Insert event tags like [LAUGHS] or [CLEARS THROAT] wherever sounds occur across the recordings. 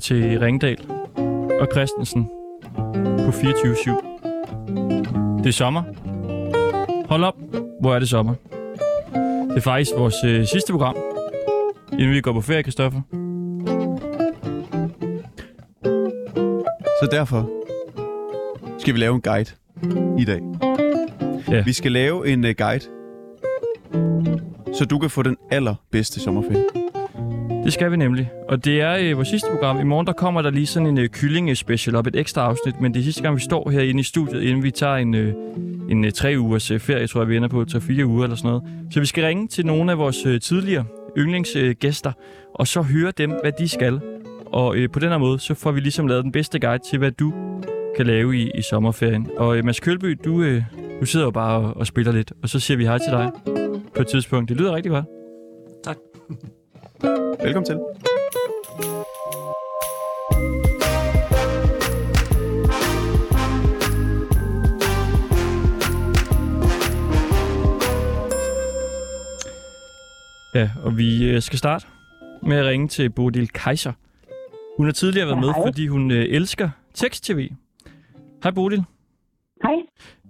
Lytter til Ringdal og Christensen på 24-7. Det er sommer. Hold op, hvor er det sommer. Det er faktisk vores øh, sidste program, inden vi går på ferie, Kristoffer. Så derfor skal vi lave en guide i dag. Ja. Vi skal lave en uh, guide, så du kan få den allerbedste sommerferie. Det skal vi nemlig. Og det er øh, vores sidste program. I morgen der kommer der lige sådan en øh, kylling-special op, et ekstra afsnit. Men det er sidste gang, vi står herinde i studiet, inden vi tager en, øh, en øh, tre ugers øh, ferie, tror jeg, vi ender på. Tre-fire uger eller sådan noget. Så vi skal ringe til nogle af vores øh, tidligere yndlingsgæster, øh, og så høre dem, hvad de skal. Og øh, på den her måde, så får vi ligesom lavet den bedste guide til, hvad du kan lave i, i sommerferien. Og øh, Mads Kølby, du, øh, du sidder jo bare og, og spiller lidt, og så siger vi hej til dig på et tidspunkt. Det lyder rigtig godt. Tak. Velkommen til. Ja, og vi øh, skal starte med at ringe til Bodil Kaiser. Hun har tidligere været med, hej. fordi hun øh, elsker tekst-tv. Hej Bodil. Hej.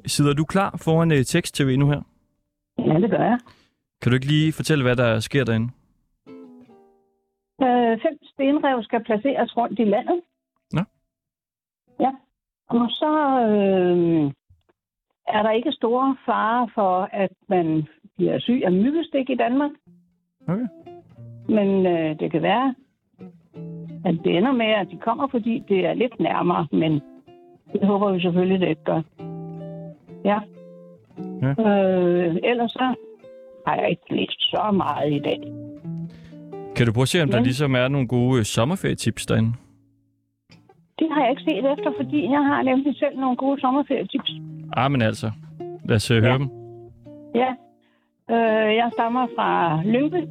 Sidder du klar foran øh, tekst-tv nu her? Ja, det gør jeg. Kan du ikke lige fortælle, hvad der sker derinde? Øh, fem stenrev skal placeres rundt i landet. Nå. Ja. Og så øh, er der ikke store fare for, at man bliver syg af myggestik i Danmark. Okay. Men øh, det kan være, at det ender med, at de kommer, fordi det er lidt nærmere. Men det håber vi selvfølgelig, det ikke gør. Ja. Ja. Øh, ellers så har jeg ikke læst så meget i dag. Kan du prøve at se, om der Ja. ligesom er nogle gode øh, sommerferietips derinde? Det har jeg ikke set efter, fordi jeg har nemlig selv nogle gode sommerferietips. Ah, men altså. Lad os øh, høre Ja. dem. Ja. Øh, jeg stammer fra Lyngby,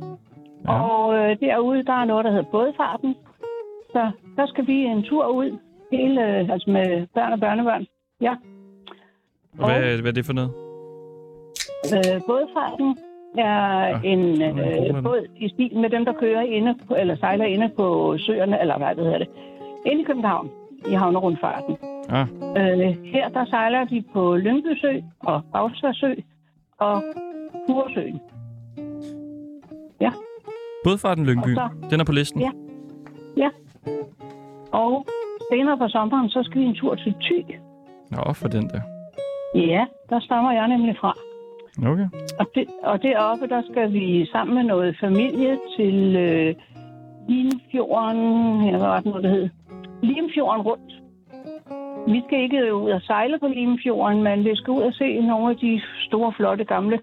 Ja. og øh, derude der er noget, der hedder bådfarten. Så der skal vi en tur ud, hele, øh, altså med børn og børnebørn. Ja. Hvad, hvad er det for noget? Øh, bådfarten er Ja, ja. en øh, båd i stil med dem, der kører inde på, eller sejler inde på søerne, eller hvad det hedder det, inde i København, i havnerundfarten. Ah, Øh, her der sejler de på Lyngby Sø og Bagsværsø og Furesøen. Bådfarten Lyngby. Så- Den er på listen. Ja. Og senere på sommeren, så skal vi en tur til Thy. Nå, for den der. Ja, der stammer jeg nemlig fra. Okay. Og, det, og deroppe, der skal vi sammen med noget familie til øh, Limfjorden, hvad var det nu, det hed? Limfjorden rundt. Vi skal ikke ud og sejle på Limfjorden, men vi skal ud og se nogle af de store, flotte, gamle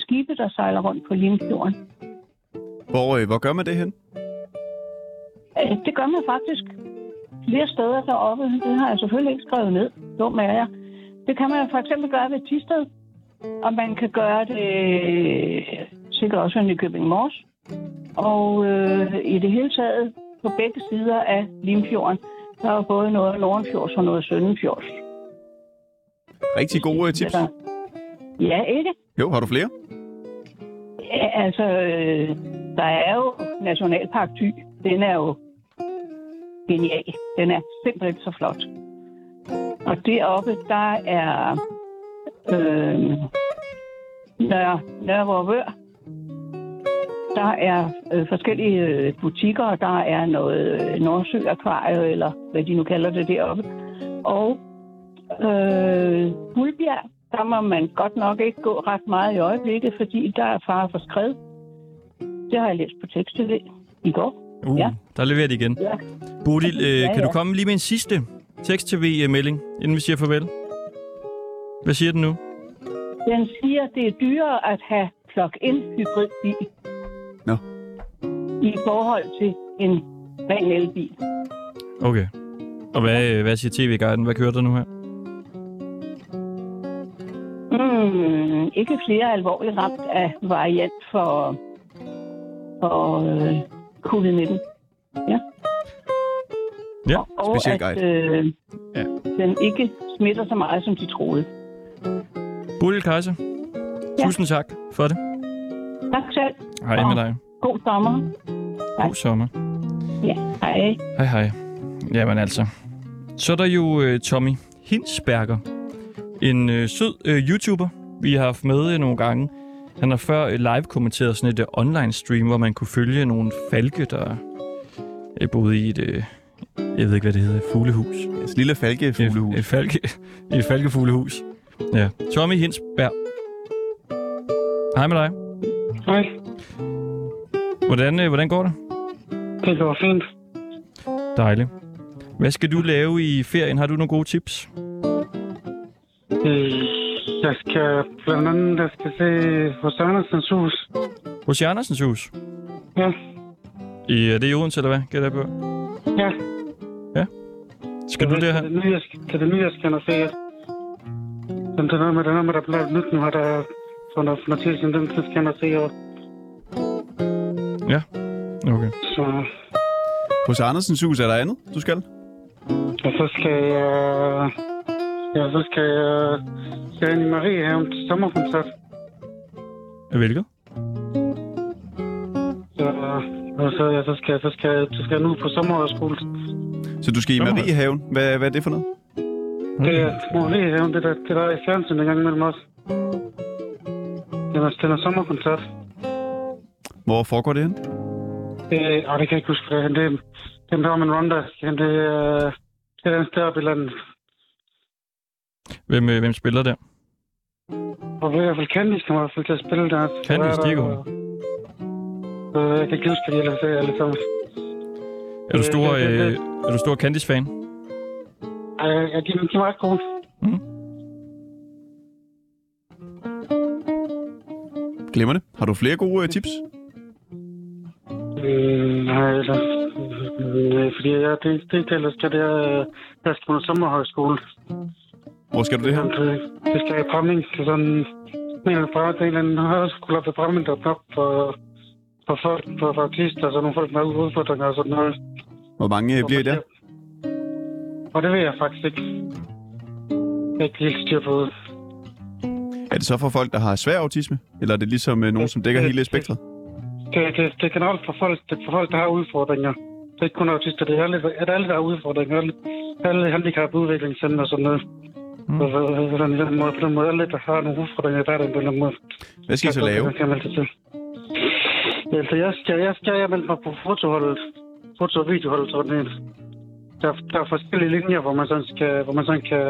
skibe, der sejler rundt på Limfjorden. Hvor, øh, hvor gør man det hen? Øh, Det gør man faktisk flere steder deroppe. Det har jeg selvfølgelig ikke skrevet ned. Dum er jeg. Det kan man for eksempel gøre ved Tisted. Og man kan gøre det øh, sikkert også i Nykøbing Mors. Og øh, i det hele taget på begge sider af Limfjorden. Der er både noget Nordenfjords og noget Søndenfjords. Rigtig gode øh, tips. Ja, ikke? Jo, har du flere? Ja, altså, øh, der er jo Nationalpark Thy. Den er jo genial. Den er simpelthen så flot. Og deroppe, der er øh, Nørre, Nørre Vorvør. Der er øh, forskellige øh, butikker, og der er noget øh, Nordsø Akvarie, eller hvad de nu kalder det deroppe. Og øh, Guldbjerg, der må man godt nok ikke gå ret meget i øjeblikket, fordi der er fare for skred. Det har jeg læst på tekst i går. Uh, Ja. der leverer de igen. Ja. Bodil, øh, Ja, kan du ja. komme lige med en sidste tekst-tv-melding, inden vi siger farvel? Hvad siger den nu? Den siger, det er dyrere at have plug-in hybridbil. Nå. I forhold til en ren elbil. Okay. Og hvad, hvad siger tv-guiden? Hvad kører der nu her? Mm, ikke flere alvorligt ramt af variant for, for øh, covid-19. Ja. Ja, og, og speciel at guide. øh, ja. den ikke smitter så meget, som de troede. Bodil Kaiser, Ja. tusind tak for det. Tak selv. Hej med dig. God sommer. God sommer. Ja, hej. Hej, hej. Jamen altså. Så er der jo øh, Tommy Hinsberger. En øh, sød øh, YouTuber, vi har haft med øh, nogle gange. Han har før øh, live-kommenteret sådan et øh, online-stream, hvor man kunne følge nogle falke, der øh, boede i et... Øh, jeg ved ikke, hvad det hedder. Fuglehus. Et lille falkefuglehus. Et, et, falke, et falkefuglehus. Ja. Tommy Hinsberg. Hej med dig. Hej, Hvordan, øh, hvordan går det? det går fint. Dejligt. Hvad skal du lave i ferien? Har du nogle gode tips? Øh, Jeg skal blandt andet jeg skal se hos Andersens hus. Hos Andersens hus? Ja, I, er det i Odense, eller hvad? Gætter jeg på? ja. Skal du det, derhen? Det er det nye, jeg skal, er det nye, jeg skal se. Med, der bliver nyt nu, har der tid skal jeg ind og se. Og, Okay. så, Hos Andersens hus er der andet, du skal? og så skal jeg... Ja, så skal jeg... Skal jeg i Mariehaven til sommerkoncert. Hvilket? Så, og så, ja, så, skal, så, skal, så skal jeg nu på sommerhøjskole. Så du skal i Mariehaven. Hvad, hvad er det for noget? Det er Mariehaven, det der, det der er i fjernsynet en gang imellem os. Det er, det er sommerkoncert. Hvor foregår det hen? Øh, og det kan jeg ikke huske, hvad det er. Det er en Norman Ronda. Det er, det er den større i landet. Hvem, øh, hvem spiller der? Og i hvert fald Candice kommer i hvert fald til at spille der. Candice, de er gode. Øh, jeg kan ikke huske, hvad de ellers er alle sammen. Er du stor, Øh, det- det- øh, er du stor Candice-fan? Ej, ja, de, de er ret gode. Glemmer det. Har du flere gode øh, tips? Øh, nej, eller... Øh, fordi jeg, det, det, det skal det, jeg, skal på sommerhøjskole. Hvor skal du det her? Det, skal jeg i Bramming. Er sådan... Bare, det er en eller anden højskole op i Bramming, der er nok for, for folk, for, for autister, så nogle folk med udfordringer og sådan noget. Hvor mange øh, bliver I der? Og det ved jeg faktisk ikke. Jeg er ikke helt styr på det. Er det så for folk, der har svær autisme? Eller er det ligesom øh, nogen, som dækker hele spektret? Det, det, det er generelt for folk, det er for folk, der har udfordringer. Det er ikke kun autister, det er alle, det er alle der har udfordringer. Alle, alle handicap, udviklingscenter og sådan noget. Mm. På, den, den måde, på den måde, alle, der har nogle udfordringer, der er det på den måde. Hvad skal I så lave? Jeg kan til. Altså, jeg skal, jeg skal jeg melde mig på fotoholdet. Foto- og videoholdet, sådan en. Der, der er forskellige linjer, hvor man sådan, skal, hvor man sådan kan...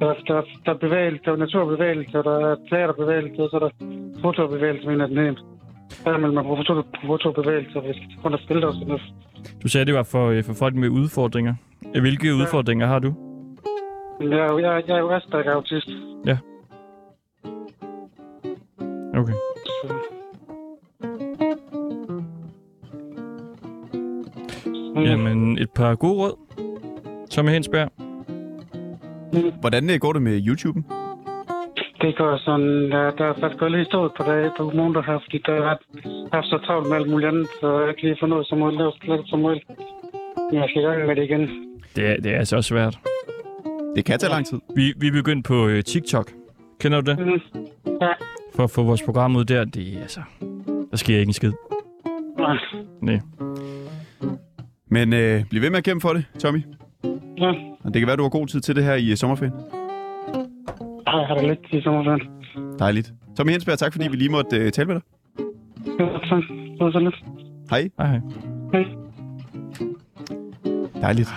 Der, der, der er bevægelse, der er naturbevægelse, der er teaterbevægelse, så er der fotobevægelse, mener den ene. Der er foto, på fotobevægelse, og vi skal rundt og spille og sådan noget. Du sagde, det var for, øh, for folk med udfordringer. Hvilke udfordringer har du? Jeg, er jeg, er- jeg er jo Asperger-autist. Okay. Så. Mm. Et par gode råd. Tommy Hensberg. Hvordan øh, går det med YouTube'en? Det går sådan, ja, der er faktisk gået lige stået et par dage på måneder her, fordi der har haft- så travlt med alt muligt andet, så jeg kan lige få noget som muligt, lavet lidt som muligt. Jeg skal i gang med det igen. Det er, det er altså også svært. Det kan tage lang tid. Vi, vi er begyndt på øh, TikTok. Kender du det? Mm. Ja, For at få vores program ud der, det er altså... Der sker ikke en skid. nej. Nej. Men øh, bliv ved med at kæmpe for det, Tommy. Ja, Og det kan være, du har god tid til det her i øh, sommerferien. Ej, jeg har det lidt i sommerferien. Dejligt. Tommy Hensberg, tak fordi vi lige måtte øh, tale med dig. Det var sådan. Det var så lidt. Hej. Hej, hej. Hej. Dejligt.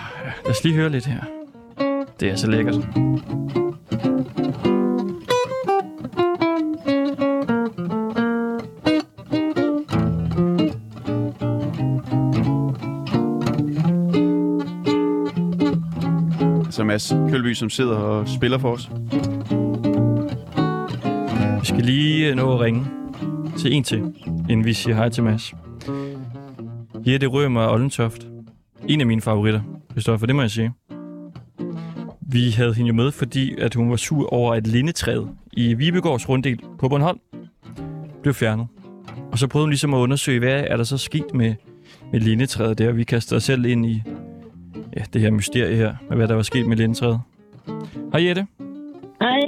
Lad os lige høre lidt her. Det er så lækkert. Mads Kølby, som sidder og spiller for os. Vi skal lige øh, nå at ringe til en til, inden vi siger hej til Mads. Jette Rømer og Ollentoft. En af mine favoritter, Christoffer, det må jeg sige. Vi havde hende jo med, fordi at hun var sur over, at lindetræet i Vibegårds runddel på Bornholm blev fjernet. Og så prøvede hun ligesom at undersøge, hvad er der så sket med, med lindetræet der. Vi kastede os selv ind i ja, det her mysterie her, med hvad der var sket med lindetræet. Hej Jette. Hej.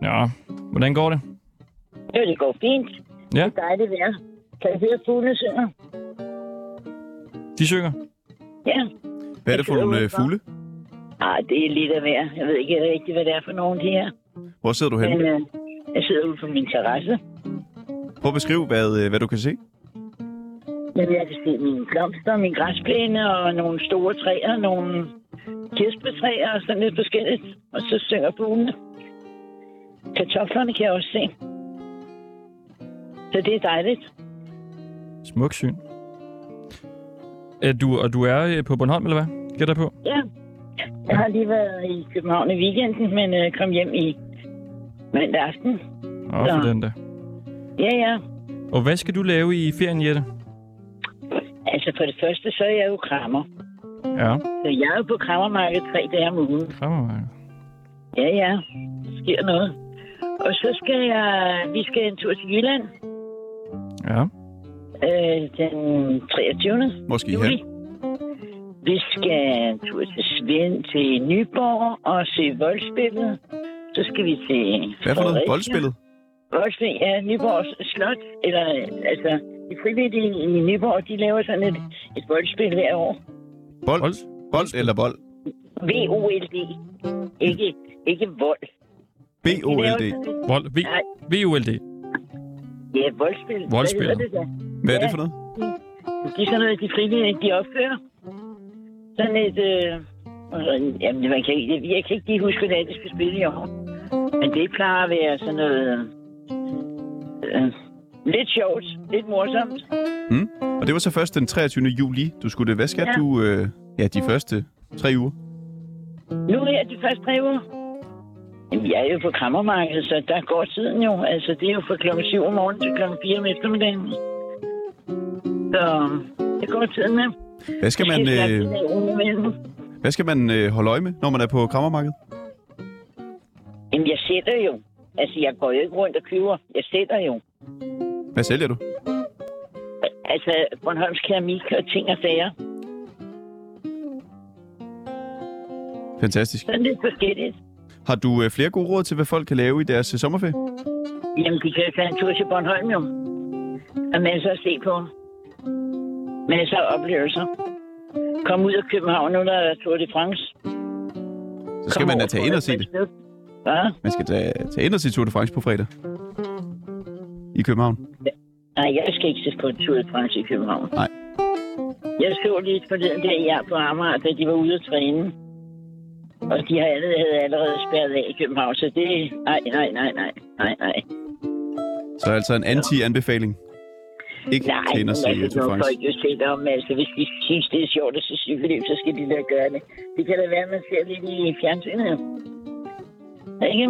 Nå, hvordan går det? Jo, det går fint. Ja. Det er dejligt vejr. Kan I høre fuglene synger? De synger? Ja. Hvad er det for nogle øh, fugle? Ah, det er lidt af hver. Jeg ved ikke rigtig, hvad det er for nogen, de her. Hvor sidder du Men henne? øh, jeg sidder ude på min terrasse. Prøv at beskrive, hvad, øh, hvad du kan se. Men jeg kan se mine blomster, min græsplæne og nogle store træer, nogle kirsebærtræer og sådan lidt forskelligt. Og så synger fuglene. Kartoflerne kan jeg også se. Så det er dejligt. Smuk syn. Er du, og du er øh, på Bornholm, eller hvad? Gætter på? Ja. Jeg har lige været i København i weekenden, men øh, kom hjem i mandag aften. Åh, for den der. Ja, ja. Og hvad skal du lave i ferien, Jette? Altså for det første, så er jeg jo krammer. Ja, Så jeg er jo på krammermarkedet tre dage om ugen. krammermarked. Ja, ja. Der sker noget. Og så skal jeg... Vi skal en tur til Jylland Ja. øh, den 23. Hvor skal I juli. hen? Vi skal en tur til Svend, til Nyborg og se voldspillet. Så skal vi til Hvad for noget? Fredericia. Boldspillet? Voldspil, ja, Nyborg Slot. Eller, altså, de frivillige i Nyborg, de laver sådan et, et voldspil hver år. Bold? Bold? Bold eller bold? V-O-L-D. Ikke, ikke vold. De B-O-L-D. Vold. V. Nej, VULD. ja, voldspil. Voldspil. Hvad det? Hvad er det Ja. for noget? Det er sådan noget, de frivillige, de opfører. Sådan et... Øh, jamen, man kan, ikke- jeg kan ikke lige huske, hvad de skal spille i år. Men det plejer at være sådan noget... Øh, lidt sjovt, lidt morsomt. Og det var så først den 23. juli, du skulle det. Hvad skal Ja. du øh, ja, de første tre uger? Nu er de første tre uger. Jamen, jeg er jo på krammermarkedet, så der går tiden jo. Altså, det er jo fra klokken 7 om morgenen til klokken 4 om eftermiddagen. Så det går tiden med. Hvad skal man, øh, hvad skal man øh, holde øje med, når man er på krammermarkedet? Jamen, jeg sætter jo. Altså, jeg går jo ikke rundt og køber. Jeg sætter jo. Hvad sælger du? Altså, Bornholms keramik og ting og sager. Fantastisk. Sådan lidt forskelligt. Har du øh, flere gode råd til, hvad folk kan lave i deres øh, sommerferie? Jamen, de kan tage en tur til Bornholm jo. Og masser at se på. Masser af oplevelser. Kom ud af København, nu der er Tour de France. Så skal Kom man da tage ind og se det. Hvad? Man skal tage, tage ind og se Tour de France på fredag. I København. Nej, jeg skal ikke se de France i København. Nej. Jeg så lige forleden der, jeg på Amager, da de var ude at træne. Og de har allerede, havde allerede spærret af i København, så det... Nej, nej, nej, nej, nej, nej. Så altså en anti-anbefaling. Ikke Nej, ind og se men øh, altså, Tour de når France. folk jo selv om, altså hvis de synes, det er sjovt at se cykelløb, så skal de da gøre det. Det kan da være, at man ser lidt i fjernsynet. Ikke?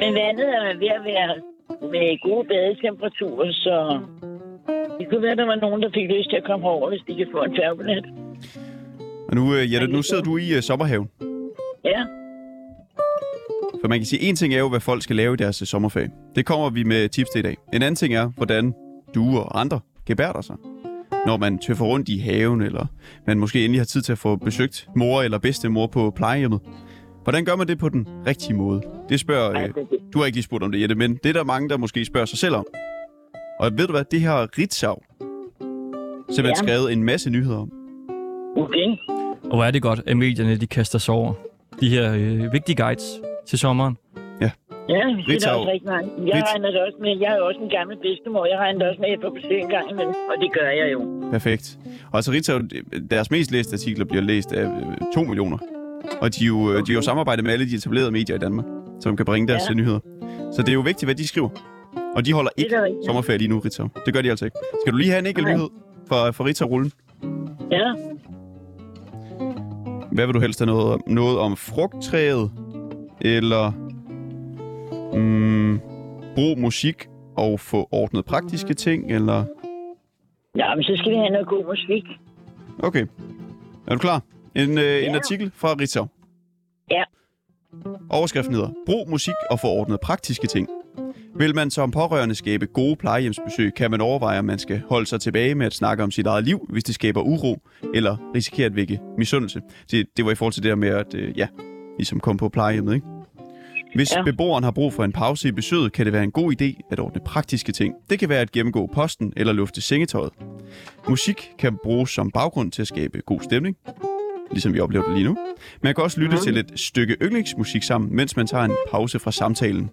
Men vandet er ved at være med gode badetemperaturer, så det kunne være, der var nogen, der fik lyst til at komme over, hvis de kan få en færgebillet. Og nu, øh, Jette, nu sidder du i øh, sommerhaven. Ja, For man kan sige, en ting er jo, hvad folk skal lave i deres øh, sommerferie. Det kommer vi med tips til i dag. En anden ting er, hvordan du og andre gebærder sig. Når man tøffer rundt i haven, eller man måske endelig har tid til at få besøgt mor eller bedstemor på plejehjemmet. Hvordan gør man det på den rigtige måde? Det spørger... Øh, det, du har ikke lige spurgt om det, Jette, men det er der mange, der måske spørger sig selv om. Og ved du hvad, det her Ritzau simpelthen Ja. skrevet en masse nyheder om. okay. Og hvor er det godt, at medierne de kaster sig over de her øh, vigtige guides til sommeren. Ja, det er da Ritzau. også rigtig meget. Jeg Ritz- regner det også med, jeg er også en gammel bedstemor, jeg regner det også med, at jeg får besøg en gang imellem, og det gør jeg jo. Perfekt. Og altså Ritzau, deres mest læste artikler bliver læst af øh, 2 millioner. Og de er jo, øh, de er jo samarbejdet med alle de etablerede medier i Danmark, som kan bringe deres Ja. nyheder. Så det er jo vigtigt, hvad de skriver. Og de holder er ikke sommerferie lige nu, Ritzau. Det gør de altså ikke. Skal du lige have en enkelt nyhed for, for Ritzau-rullen? Ja, Hvad vil du helst have noget om? Noget om frugttræet? Eller mm, brug musik og få ordnet praktiske ting? Eller... ja men så skal vi have noget god musik. Okay. Er du klar? En, øh, ja. en artikel fra Ritzau. Ja. Overskriften hedder, brug musik og få ordnet praktiske ting. Vil man som pårørende skabe gode plejehjemsbesøg, kan man overveje, om man skal holde sig tilbage med at snakke om sit eget liv, hvis det skaber uro, eller risikerer at vække misundelse. Det, det var i forhold til det der med at, øh, ja, ligesom komme på plejehjemmet, ikke? Hvis. Ja. beboeren har brug for en pause i besøget, kan det være en god idé at ordne praktiske ting. Det kan være at gennemgå posten eller lufte sengetøjet. Musik kan bruges som baggrund til at skabe god stemning, ligesom vi oplever det lige nu. Man kan også lytte til et stykke yndlingsmusik sammen, mens man tager en pause fra samtalen.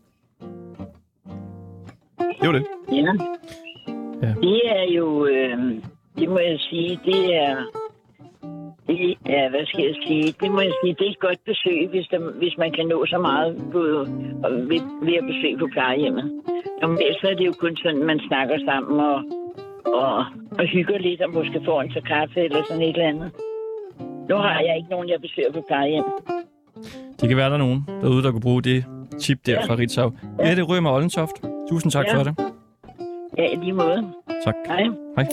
Det var det. Ja. Ja. Det er jo, øh, det må jeg sige, det er, det er, hvad skal jeg sige, det må jeg sige, det er et godt besøg, hvis, der, hvis man kan nå så meget på, ved, ved at besøge på plejehjemmet. Normalt så er det jo kun sådan, man snakker sammen og, og, og hygger lidt, og måske får en til kaffe eller sådan et eller andet. Nu har jeg ikke nogen, jeg besøger på plejehjem. Det kan være, der er nogen derude, der kunne bruge det tip der Ja. fra Ritzau. Ja. det Rømer Ollentoft. Tusind tak Ja. for det. Ja, i lige måde. Tak. Hej. Hej.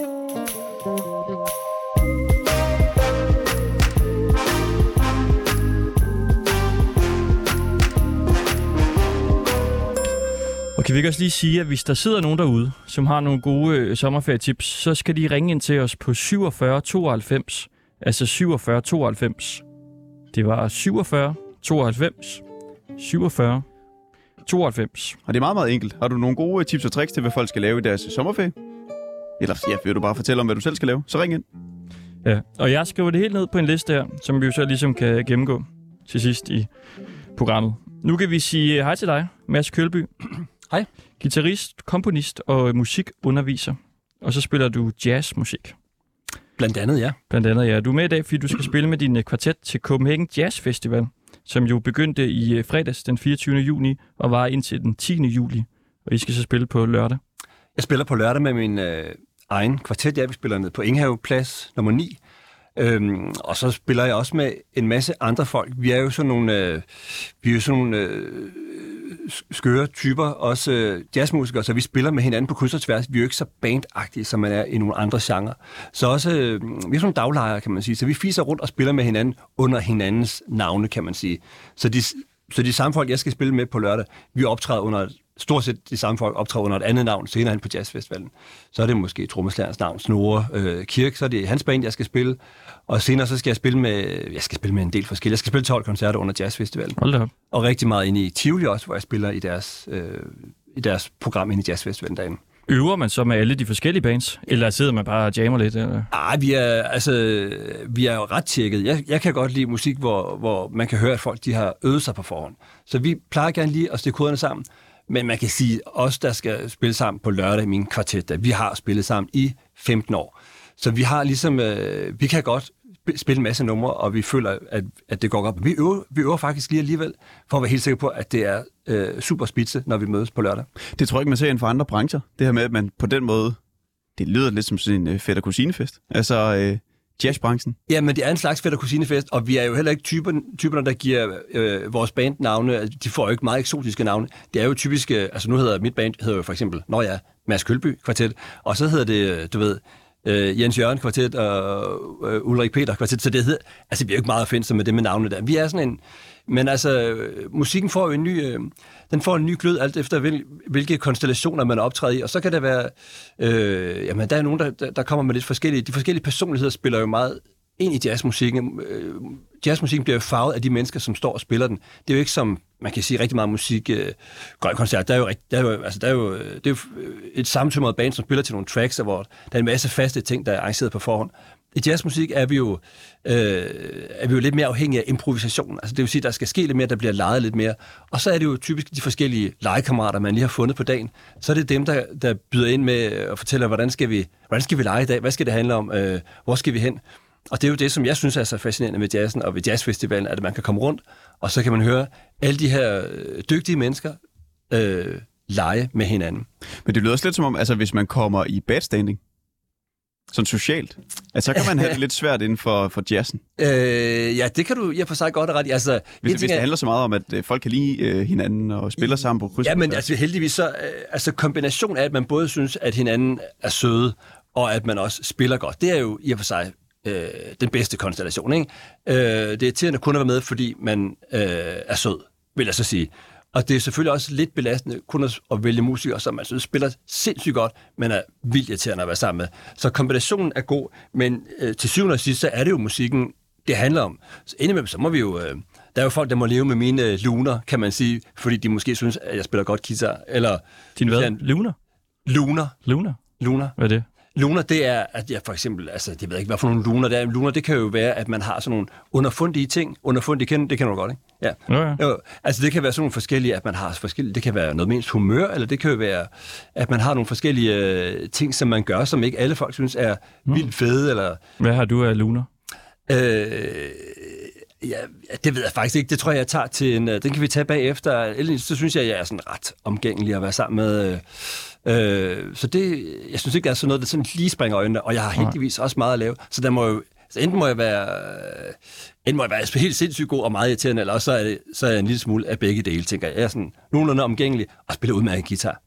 Og kan vi ikke også lige sige, at hvis der sidder nogen derude, som har nogle gode øh, sommerferietips, så skal de ringe ind til os på 47 92, altså 47 92. Det var 47 92, 47 92. Og det er meget, meget enkelt. Har du nogle gode tips og tricks til, hvad folk skal lave i deres sommerferie? Eller ja, vil du bare fortælle om, hvad du selv skal lave? Så ring ind. Ja, og jeg skriver det helt ned på en liste her, som vi jo så ligesom kan gennemgå til sidst i programmet. Nu kan vi sige hej til dig, Mads Kølby. Hej. Gitarrist, komponist og musikunderviser. Og så spiller du jazzmusik. Blandt andet, ja. Blandt andet, ja. Du er med i dag, fordi du skal spille med din øh, kvartet til Copenhagen Jazz Festival, som jo begyndte i øh, fredags den 24. juni og var indtil den 10. juli. Og I skal så spille på lørdag. Jeg spiller på lørdag med min øh, egen kvartet. Ja, vi spiller ned på Inghave Plads nummer 9. Øhm, og så spiller jeg også med en masse andre folk. Vi er jo sådan nogle, øh, vi er jo sådan nogle øh, skøre typer, også øh, jazzmusikere, så vi spiller med hinanden på kryds og tværs. Vi er jo ikke så bandagtige, som man er i nogle andre genrer. Så også, øh, vi er sådan daglejere, kan man sige. Så vi fiser rundt og spiller med hinanden under hinandens navne, kan man sige. Så de, så de samme folk, jeg skal spille med på lørdag, vi optræder under stort set de samme folk optræder under et andet navn senere hen på jazzfestivalen. Så er det måske trommeslagerens navn, Snore øh, Kirk, så er det hans band, jeg skal spille. Og senere så skal jeg spille med, jeg skal spille med en del forskellige. Jeg skal spille 12 koncerter under jazzfestivalen. Hold da. Og rigtig meget inde i Tivoli også, hvor jeg spiller i deres, øh, i deres program inde i jazzfestivalen derinde. Øver man så med alle de forskellige bands? Eller sidder man bare og jammer lidt? Eller? Ej, vi er, altså, vi er jo ret tjekket. Jeg, jeg kan godt lide musik, hvor, hvor man kan høre, at folk de har øvet sig på forhånd. Så vi plejer gerne lige at stikke koderne sammen. Men man kan sige, os der skal spille sammen på lørdag i min kvartet, at vi har spillet sammen i 15 år. Så vi har ligesom, øh, vi kan godt spille en masse numre, og vi føler, at, at det går godt. Vi øver, vi øver faktisk lige alligevel, for at være helt sikker på, at det er øh, super spidse, når vi mødes på lørdag. Det tror jeg ikke, man ser inden for andre brancher. Det her med, at man på den måde... Det lyder lidt som sådan en øh, fætter kusinefest. Altså øh, jazzbranchen. Ja, men det er en slags fætter kusinefest, og vi er jo heller ikke typer, typerne, der giver øh, vores band navne. Altså, de får jo ikke meget eksotiske navne. Det er jo typiske, øh, altså nu hedder mit band, hedder jo for eksempel, når jeg Mads Kølby Kvartet, og så hedder det, øh, du ved, øh, Jens Jørgen Kvartet og øh, Ulrik Peter Kvartet, så det hedder, altså vi er jo ikke meget offensive med det med navnene der. Vi er sådan en, men altså, øh, musikken får jo en ny, øh, den får en ny glød alt efter, hvil, hvilke konstellationer man optræder i, og så kan det være, øh, jamen der er nogen, der, der, der kommer med lidt forskellige, de forskellige personligheder spiller jo meget ind i jazzmusikken. Øh, jazzmusikken bliver jo farvet af de mennesker, som står og spiller den. Det er jo ikke som, man kan sige rigtig meget musik, øh, grøn koncert, der er jo, rigt- der er jo, altså, der er jo, øh, det er jo et samtømret band, som spiller til nogle tracks, hvor der er en masse faste ting, der er arrangeret på forhånd. I jazzmusik er vi jo, øh, er vi jo lidt mere afhængige af improvisation. Altså, det vil sige, der skal ske lidt mere, der bliver leget lidt mere. Og så er det jo typisk de forskellige legekammerater, man lige har fundet på dagen. Så er det dem, der, der byder ind med at fortælle, hvordan skal vi, hvordan skal vi lege i dag? Hvad skal det handle om? Øh, hvor skal vi hen? Og det er jo det, som jeg synes er så fascinerende med jazzen og ved jazzfestivalen, at man kan komme rundt, og så kan man høre alle de her øh, dygtige mennesker øh, lege med hinanden. Men det lyder også lidt som om, altså hvis man kommer i bad standing, sådan socialt, altså, så kan man have det lidt svært inden for, for jazzen. [LAUGHS] Øh, ja, det kan du i og for sig godt ret. Altså, Hvis, hvis det handler så meget om, at øh, folk kan lide øh, hinanden og spiller sammen på kryds. Ja, men altså heldigvis så, øh, altså kombination af, at man både synes, at hinanden er søde, og at man også spiller godt, det er jo i og for sig øh, den bedste konstellation. Ikke? Øh, det er irriterende kun at være med, fordi man øh, er sød, vil jeg så sige. Og det er selvfølgelig også lidt belastende kun at, at vælge musikere, som man synes spiller sindssygt godt, men er vildt irriterende at være sammen med. Så kombinationen er god, men øh, til syvende og sidst, så er det jo musikken, det handler om. Så indimellem, så må vi jo... Øh, der er jo folk, der må leve med mine øh, luner, kan man sige, fordi de måske synes, at jeg spiller godt guitar. Eller Din hvad? Ja. Lunar? luner. Lunar? Luner. Hvad er det? Luner, det er, at jeg for eksempel, altså, jeg ved ikke, hvad for nogle luner det er. Luner, det kan jo være, at man har sådan nogle underfundige ting. Underfundige kender, det kender du godt, ikke? Ja. Nå ja. Jo, altså det kan være sådan nogle forskellige, at man har forskellige, det kan være noget ens humør, eller det kan jo være, at man har nogle forskellige øh, ting, som man gør, som ikke alle folk synes er vildt fede, eller Hvad har du af lunar? Øh, ja, det ved jeg faktisk ikke. Det tror jeg, jeg tager til en... øh, Den kan vi tage bagefter. Ellers så synes jeg, jeg er sådan ret omgængelig at være sammen med... Øh, øh, så det... Jeg synes ikke, der er sådan noget, der sådan lige springer øjnene, og jeg har heldigvis også meget at lave. Så der må jo... Så enten må jeg være, enten må jeg være helt sindssygt god og meget irriterende, eller også så er, det, så er jeg en lille smule af begge dele, tænker jeg. Jeg er sådan nogenlunde omgængelig og spiller udmærket guitar.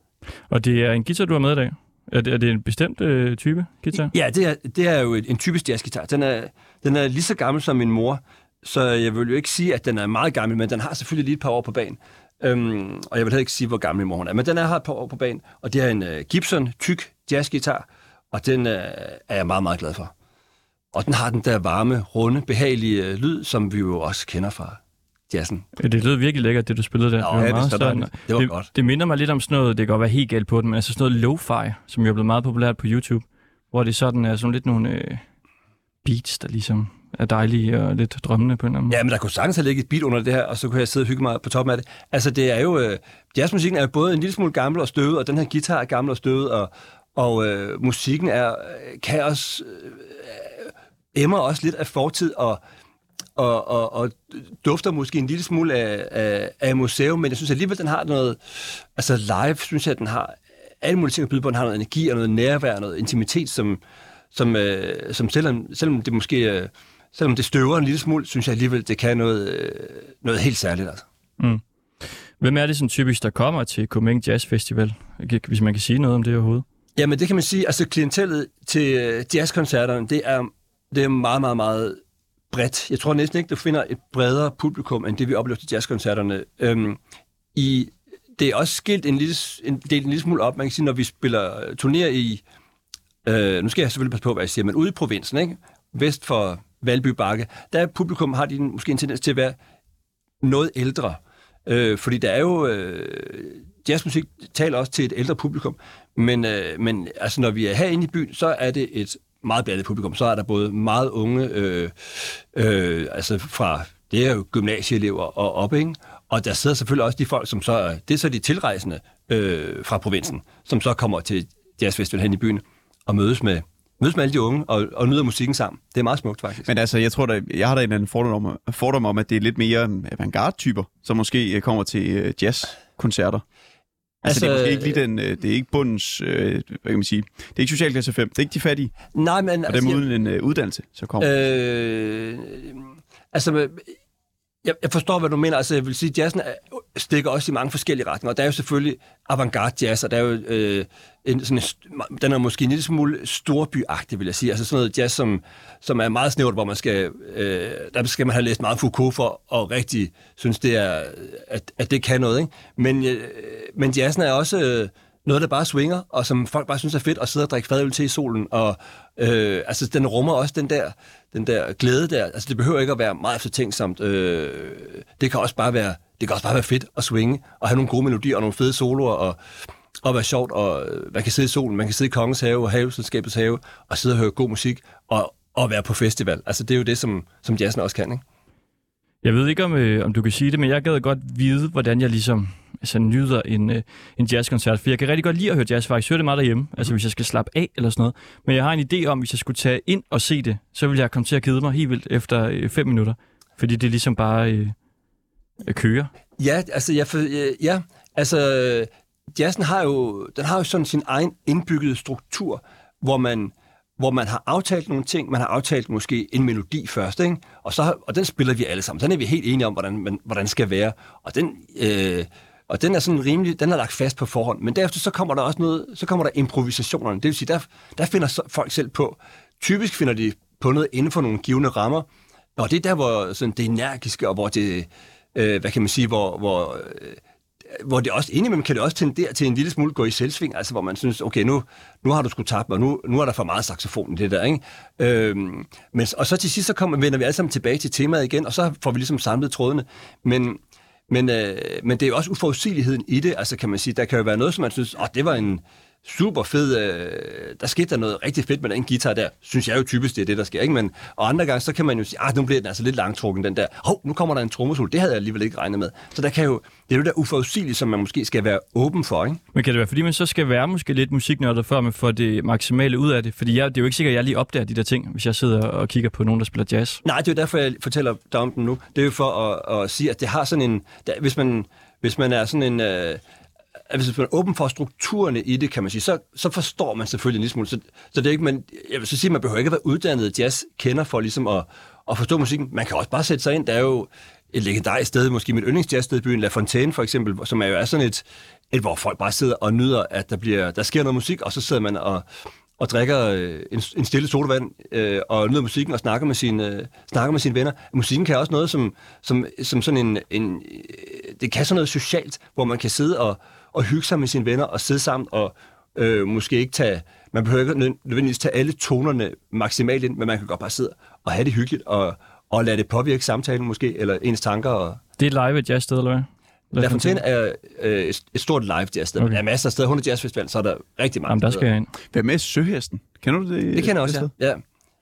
Og det er en guitar, du har med i dag? Er det, er det en bestemt øh, type guitar? Ja, det er, det er jo en typisk jazzgitar. Den er, den er lige så gammel som min mor, så jeg vil jo ikke sige, at den er meget gammel, men den har selvfølgelig lige et par år på banen. Øhm, og jeg vil heller ikke sige, hvor gammel mor hun er, men den er har et par år på banen, og det er en uh, Gibson tyk jazzgitar, og den uh, er jeg meget, meget glad for. Og den har den der varme, runde, behagelige uh, lyd, som vi jo også kender fra jazzen. Ja, Det lød virkelig lækkert, det du spillede der. Nå, var ja, det meget stort. Det var det, godt. Det minder mig lidt om sådan noget, det kan godt være helt galt på den, men altså sådan noget lo-fi, som jo er blevet meget populært på YouTube, hvor det sådan er sådan lidt nogle øh, beats, der ligesom er dejlige og lidt drømmende på en eller anden måde. Ja, men der kunne sagtens have ligget et beat under det her, og så kunne jeg sidde og hygge mig på toppen af det. Altså, det er jo... Øh, jazzmusikken er jo både en lille smule gammel og støvet, og den her guitar er gammel og støvet, og, og øh, musikken er, øh, kan også... Øh, emmer også lidt af fortid, og, og, og, og dufter måske en lille smule af, af, af museum, men jeg synes alligevel, den har noget... Altså live, synes jeg, den har alle mulige ting at byde på. Den har noget energi og noget nærvær og noget intimitet, som, som, øh, som selvom, selvom det måske... Øh, selvom det støver en lille smule, synes jeg alligevel, det kan noget, øh, noget helt særligt. Altså. Hvem er det sådan typisk, der kommer til Copenhagen Jazz Festival? Hvis man kan sige noget om det overhovedet. Jamen, det kan man sige. Altså, klientellet til øh, jazzkoncerterne, det er, det er meget, meget, meget bredt. Jeg tror næsten ikke, du finder et bredere publikum, end det, vi oplever til jazzkoncerterne. Øhm, i, det er også skilt en lille, en, del en lille smule op. Man kan sige, når vi spiller øh, turnéer i... Øh, nu skal jeg selvfølgelig passe på, hvad jeg siger, men ude i provinsen, ikke? vest for Valby Bakke, der er publikum, har de måske en tendens til at være noget ældre. Øh, fordi der er jo... Øh, jazzmusik taler også til et ældre publikum, men, øh, men altså, når vi er herinde i byen, så er det et meget blandet publikum. Så er der både meget unge, øh, øh, altså fra, det er jo gymnasieelever og op, ikke? Og der sidder selvfølgelig også de folk, som så er, det er så de tilrejsende øh, fra provinsen, som så kommer til jazzfestivalen hen i byen og mødes med, mødes med alle de unge og, og nyder musikken sammen. Det er meget smukt, faktisk. Men altså, jeg tror da, jeg har da en eller anden fordom om, fordom om, at det er lidt mere avantgarde-typer, som måske øh, kommer til øh, jazzkoncerter. Altså, Altså, det er måske ikke lige den, øh, det er ikke bundens, øh, hvad kan man sige, det er ikke socialklasse 5, det er ikke de fattige, Nej, men... og dem jeg- uden en øh, uddannelse, så kommer. Øh, altså, jeg, jeg forstår, hvad du mener. Altså, jeg vil sige, jazzen er, stikker også i mange forskellige retninger. Og der er jo selvfølgelig avantgarde jazz, og der er jo øh, en, sådan en, den er måske en lille smule storbyagtig, vil jeg sige. Altså sådan noget jazz, som, som er meget snævert, hvor man skal, øh, der skal man have læst meget Foucault for, og rigtig synes, det er, at, at det kan noget. Ikke? Men, øh, men jazzen er også... Øh, noget, der bare swinger, og som folk bare synes er fedt, at sidde og drikke fadøl til i solen. Og øh, altså, den rummer også den der, den der glæde der. Altså, det behøver ikke at være meget eftertænksomt. Øh, det kan også bare være, det kan også bare være fedt at swinge, og have nogle gode melodier og nogle fede soloer, og, og være sjovt, og man kan sidde i solen, man kan sidde i Kongens Have og Haveselskabets Have, og sidde og høre god musik, og, og være på festival. Altså, det er jo det, som, som jazzen også kan, ikke? Jeg ved ikke, om, øh, om du kan sige det, men jeg gad godt vide, hvordan jeg ligesom altså, nyder en, øh, en jazzkoncert. For jeg kan rigtig godt lide at høre jazz, faktisk. Jeg hører det meget derhjemme, altså hvis jeg skal slappe af eller sådan noget. Men jeg har en idé om, hvis jeg skulle tage ind og se det, så vil jeg komme til at kede mig helt vildt efter øh, fem minutter. Fordi det er ligesom bare øh, at køre. Ja, altså, jeg, øh, ja, altså, jazzen har jo, den har jo sådan sin egen indbyggede struktur, hvor man, hvor man har aftalt nogle ting, man har aftalt måske en melodi først, ikke? Og, så, og den spiller vi alle sammen. Den er vi helt enige om, hvordan, man, hvordan skal være. Og den, øh, og den er sådan rimelig, den er lagt fast på forhånd. Men derefter så kommer der også noget, så kommer der improvisationerne. Det vil sige, der, der finder folk selv på. Typisk finder de på noget inden for nogle givende rammer. Og det er der, hvor sådan det energiske, og hvor det, øh, hvad kan man sige, hvor, hvor øh, hvor det også indimellem kan det også tendere til en lille smule gå i selvsving, altså hvor man synes, okay, nu, nu har du sgu tabt mig, nu, nu er der for meget saxofon i det der, ikke? Øhm, men, og så til sidst, så kommer, vender vi alle sammen tilbage til temaet igen, og så får vi ligesom samlet trådene. Men, men, øh, men det er jo også uforudsigeligheden i det, altså kan man sige, der kan jo være noget, som man synes, åh, det var en, super fed, øh, der skete der noget rigtig fedt med den guitar der, synes jeg jo typisk, det er det, der sker, ikke? Men, og andre gange, så kan man jo sige, ah, nu bliver den altså lidt langtrukken, den der, hov, nu kommer der en trommesol, det havde jeg alligevel ikke regnet med. Så der kan jo, det er jo der uforudsigelige, som man måske skal være åben for, ikke? Men kan det være, fordi man så skal være måske lidt musiknørdet, før man får det maksimale ud af det? Fordi jeg, det er jo ikke sikkert, at jeg lige opdager de der ting, hvis jeg sidder og kigger på nogen, der spiller jazz. Nej, det er jo derfor, jeg fortæller dig om den nu. Det er jo for at, at sige, at det har sådan en... Der, hvis, man, hvis man er sådan en... Øh, at hvis man er åben for strukturerne i det, kan man sige, så, så forstår man selvfølgelig en lille smule. Så, så det er ikke, man, jeg vil så sige, at man behøver ikke at være uddannet jazz-kender for ligesom at, at forstå musikken. Man kan også bare sætte sig ind. Der er jo et legendarisk sted, måske mit yndlingsjazzsted i byen, La Fontaine for eksempel, som er jo er sådan et, et, hvor folk bare sidder og nyder, at der, bliver, der sker noget musik, og så sidder man og, og drikker øh, en, en stille sodavand øh, og nyder musikken og snakker med, sine, øh, snakker med sine venner. Musikken kan også noget som, som, som sådan en, en... Øh, det kan sådan noget socialt, hvor man kan sidde og, og hygge sig med sine venner og sidde sammen og øh, måske ikke tage... Man behøver ikke nødvendigvis tage alle tonerne maksimalt ind, men man kan godt bare sidde og have det hyggeligt og, og lade det påvirke samtalen måske, eller ens tanker. Og... Det er live et jazzsted, eller hvad? La Fontaine er øh, et stort live jazzsted. Okay. Der er masser af steder. 100 jazzfestival, så er der rigtig mange Jamen, der skal jeg ind. Hvad med Søhesten? Kender du det? Det kender jeg også, ja. ja.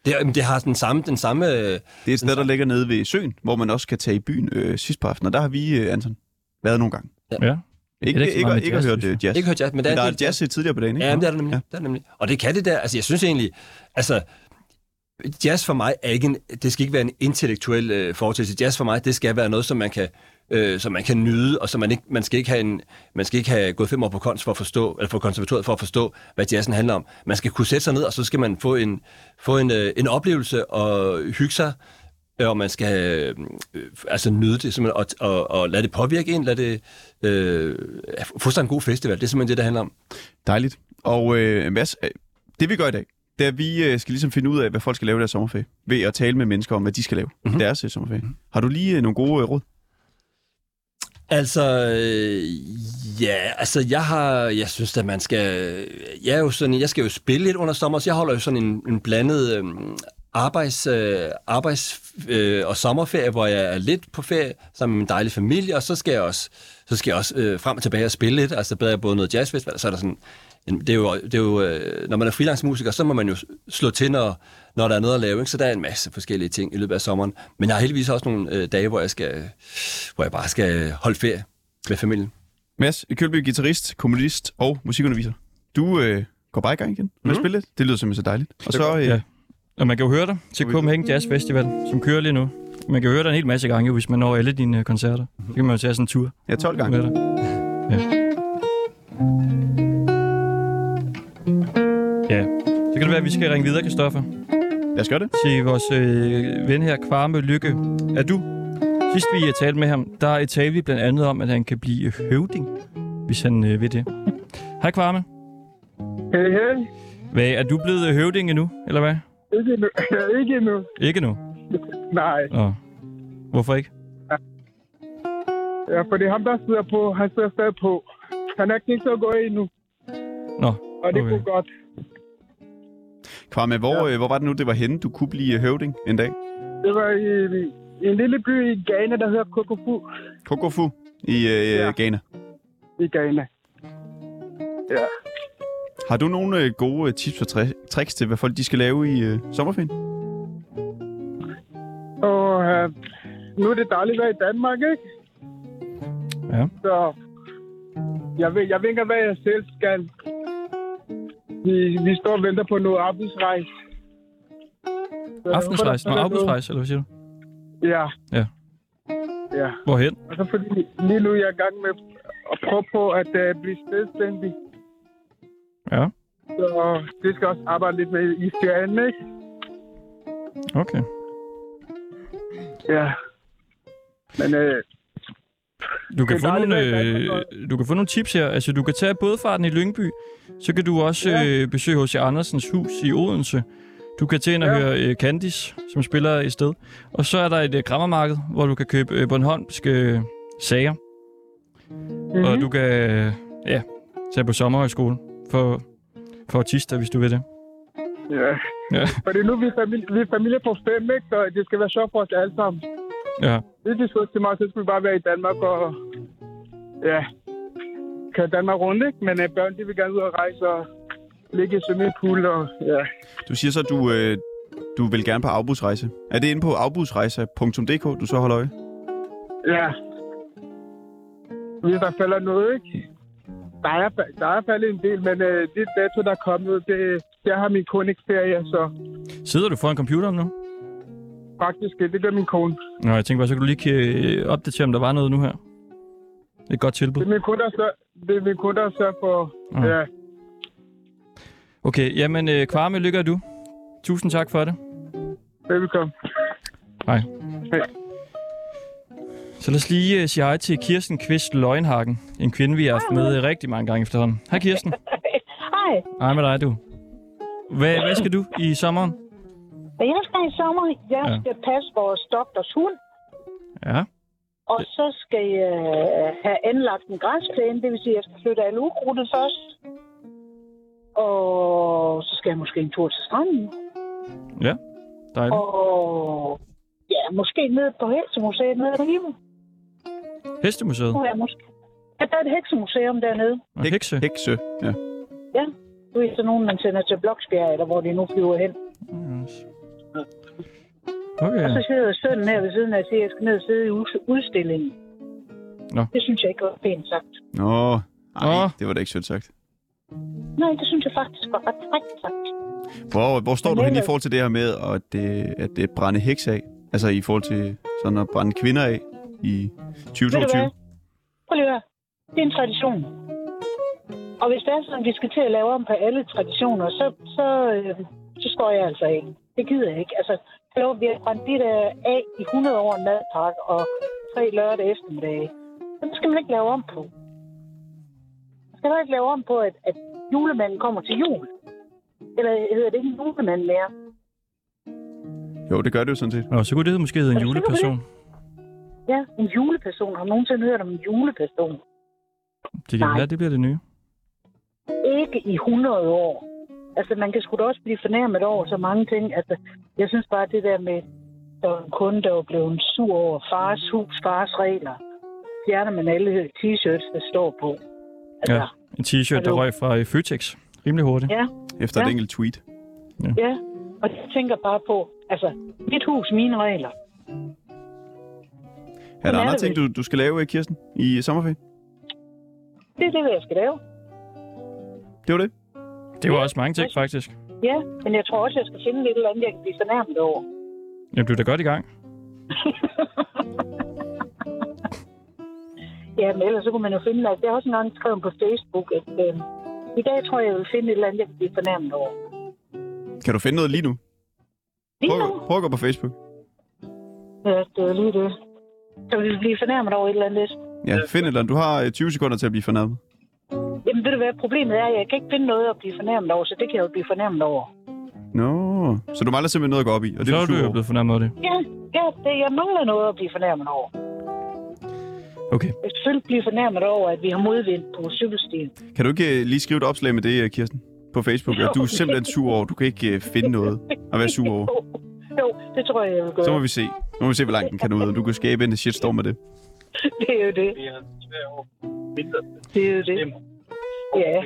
Det, det har den samme... Den samme det er et sted, der ligger nede ved søen, hvor man også kan tage i byen øh, sidst på aftenen. Og der har vi, øh, Anton, været nogle gange. Ja. ja. Ikke, ikke, ikke, ikke, ikke har hørt uh, jazz. Ikke hørt jazz, men der, men der er, er jazz tidligere på dagen, ikke? Ja, det er der nemlig. Ja. Det er der nemlig. Og det kan det der. Altså, jeg synes egentlig... Altså, jazz for mig er ikke en, det skal ikke være en intellektuel øh, foretagelse. Jazz for mig, det skal være noget, som man kan, øh, som man kan nyde, og som man ikke, man skal ikke have en, man skal ikke have gået fem år på kunst for at forstå, eller på konservatoriet for at forstå, hvad jazzen handler om. Man skal kunne sætte sig ned, og så skal man få en, få en, øh, en oplevelse og hygge sig, og man skal øh, altså nyde det, og, og, og lade det påvirke en, lade det øh, få sig en god festival. Det er simpelthen det, det handler om. Dejligt. Og øh, Mads, øh, det vi gør i dag, det er, at vi øh, skal ligesom finde ud af, hvad folk skal lave i deres sommerferie, ved at tale med mennesker om, hvad de skal lave mm-hmm. deres øh, sommerferie. Mm-hmm. Har du lige øh, nogle gode øh, råd? Altså, øh, ja, altså jeg har, jeg synes at man skal, jeg er jo sådan, jeg skal jo spille lidt under sommer, så jeg holder jo sådan en, en blandet øh, arbejds, øh, arbejds øh, og sommerferie, hvor jeg er lidt på ferie sammen med min dejlige familie, og så skal jeg også, så skal jeg også øh, frem og tilbage og spille lidt. Altså, der er både noget jazzfestival, så er der sådan, en, det er jo, det er jo øh, når man er freelance-musiker, så må man jo slå til, når, når der er noget at lave. Ikke? Så der er en masse forskellige ting i løbet af sommeren. Men jeg har heldigvis også nogle øh, dage, hvor jeg, skal, hvor jeg bare skal holde ferie med familien. Mads Kølby, guitarist, komponist og musikunderviser. Du øh, går bare i gang igen med mm. at spille lidt. Det lyder simpelthen så dejligt. Og så, øh, ja. Og man kan jo høre dig til Copenhagen Jazz Festival, som kører lige nu. Man kan høre dig en hel masse gange, hvis man når alle dine øh, koncerter. Så kan man jo tage sådan en tur. Ja, 12 gange. Med dig. Ja. ja. Så kan det være, at vi skal ringe videre, Kristoffer. Lad os gøre det. Til vores øh, ven her, Kvarme Lykke. Er du? Sidst vi har talt med ham, der talte vi blandt andet om, at han kan blive høvding, hvis han øh, vil det. Hej Kvarme. Hej, hej. Hvad, er du blevet høvding endnu, eller hvad? [LAUGHS] Ikke endnu. ikke endnu. Ikke [LAUGHS] nu? Nej. Åh. Hvorfor ikke? Ja. ja, for det er ham, der sidder på. Han sidder stadig på. Han har ikke at gå endnu. Nå, Og det okay. kunne godt. Kvarme, hvor, ja. øh, hvor var det nu, det var henne, du kunne blive høvding en dag? Det var i, i en lille by i Ghana, der hedder Kokofu. Kokofu i øh, Ja. Ghana. I Ghana. Ja. Har du nogle øh, gode øh, tips og tri- tricks til, hvad folk de skal lave i øh, sommerferien? Og uh, nu er det dejligt vejr i Danmark, ikke? Ja. Så jeg ved, jeg ved ikke, hvad jeg selv skal. Vi, vi står og venter på noget arbejdsrejse. Jeg Aftensrejse? Nå, afbudsrejse, eller hvad siger du? Ja. Ja. Ja. Hvorhen? Og så fordi lige nu er jeg i gang med at prøve på at uh, blive selvstændig. Ja, Så det skal også arbejde lidt med i ferien, ikke? okay. Ja. Men øh, Du kan, få nogle, øh, du kan få nogle tips her. Altså, du kan tage bådfarten i Lyngby. Så kan du også Ja. øh, besøge H.C. Andersens hus i Odense. Du kan til ind og Ja. høre øh, Candice, som spiller i sted. Og så er der et øh, grammermarked, hvor du kan købe øh, Bornholmske øh, sager. mm-hmm. og du kan øh, ja, tage på sommerhøjskole for, for autister, hvis du vil det. Ja. Ja. [LAUGHS] Fordi nu er vi familie, vi er familie på fem, ikke? Så det skal være sjovt for os alle sammen. Ja. Hvis de så til mig, så skulle vi bare være i Danmark og... Ja. Køre Danmark rundt, ikke? Men uh, børn, de vil gerne ud og rejse og ligge i swimmingpool og... Ja. Du siger så, at du, øh, du vil gerne på afbudsrejse. Er det inde på afbudsrejse.dk, du så holder øje? Ja. Hvis der falder noget, ikke? Der er, der er faldet en del, men øh, det dato, der er kommet, det, der har min kone ikke ferie, så Sidder du foran computeren nu? faktisk, øh, det gør min kone. Nå, jeg tænker bare, så kan du lige øh, opdatere, om der var noget nu her. Et godt tilbud. Det er min kone, der sørger, det er min kone, der sørger for... Mhm. Ja. Okay, jamen øh, Kvarme, lykke er du. Tusind tak for det. Velkommen. Hej. Hej. Så lad os lige uh, sige hej til Kirsten Kvist Løgnhagen. En kvinde, vi har haft med øh, rigtig mange gange efterhånden. Hej Kirsten. [LAUGHS] Hej. Hej med dig, du. Hvad, hvad skal du i sommeren? Jeg skal i sommer. Jeg Ja. skal passe vores doktors hund. Ja. Og så skal jeg øh, have anlagt en græsplæne. Det vil sige, at jeg skal flytte alle ukrudtet først. Og så skal jeg måske en tur til stranden. Ja, dejligt. Og ja, måske ned på Heksemuseet nede i Ribe. Hestemuseet Nu er jeg måske. Ja, der er et heksemuseum dernede. og hekse. Hekse, ja. Ja, du er så nogen, man sender til Bloksbjerg, eller hvor de nu flyver hen. Okay, Og så sidder sønnen her ved siden af og siger, at jeg skal ned og sidde i udstillingen. Nå. Det synes jeg ikke var pænt sagt. Nå, ej, Åh. det var da ikke sødt sagt. Nej, det synes jeg faktisk var ret frækt sagt. Hvor, hvor står Men du hen i ellers- forhold til det her med, at det, at det brænde heks af? Altså i forhold til sådan at brænde kvinder af i Ved du 2022? hvad? Prøv lige at høre. Det er en tradition. Og hvis det er sådan, at vi skal til at lave om på alle traditioner, så, så, øh, så står jeg altså af. Det gider jeg ikke. Altså, hallo, vi har brændt de der af i 100 år en madpakke og tre lørdag eftermiddage. Det skal man ikke lave om på. Man skal heller ikke lave om på, at, at julemanden kommer til jul. Eller hedder det ikke en julemand mere? Jo, det gør det jo sådan set. Nå, så kunne det måske hedde en Er juleperson. Ja, en juleperson. Har du nogensinde hørt om en juleperson? Det kan Nej. være, det bliver det nye. ikke i 100 år. Altså, man kan sgu da også blive fornærmet over så mange ting. Altså, jeg synes bare, det der med, der var en kunde, der var blevet sur over fars hus, fars regler. Fjerner man alle t-shirts, der står på. Altså, Ja. En t-shirt, der røg fra Føtex. Rimelig hurtigt. ja, Efter Ja. et enkelt tweet. ja. Og jeg tænker bare på, altså, mit hus, mine regler. Er der er andre det ting, du, du skal lave, Kirsten, i sommerferien? Det er det, jeg skal lave. Det var det. Det var også mange ting, faktisk. Ja, men jeg tror også, jeg skal finde lidt eller andet, jeg kan blive fornærmet over. Jamen, du er da godt i gang. [LAUGHS] Ja, men ellers så kunne man jo finde, at jeg har også engang skrevet på Facebook, at øh, i dag tror jeg, jeg vil finde et eller andet, jeg kan blive fornærmet over. Kan du finde noget lige nu? Lige Prøv, nu? prøv at gå på Facebook. Ja, det er lige det. Så vil vi blive fornærmet over et eller andet. Ja, find et eller andet. Du har øh, 20 sekunder til at blive fornærmet. Jamen ved du hvad, problemet er, at jeg kan ikke finde noget at blive fornærmet over, så det kan jeg jo blive fornærmet over. Nå, så du mangler simpelthen noget at gå op i, og det Så er du jo blevet fornærmet over det. Ja, ja det, jeg mangler noget at blive fornærmet over. Okay. Jeg selvfølgelig blive fornærmet over, at vi har modvind på cykelstien. Kan du ikke øh, lige skrive et opslag med det, øh, Kirsten? På Facebook, at du er simpelthen sur over. Du kan ikke øh, finde noget at være sur over. Jo, jo, det tror jeg, jeg vil gøre. Så må vi se. Så må vi se, hvor langt den kan nå ud, og du kan skabe en shitstorm med det. [LAUGHS] Det er jo det. Det er jo det. Ja,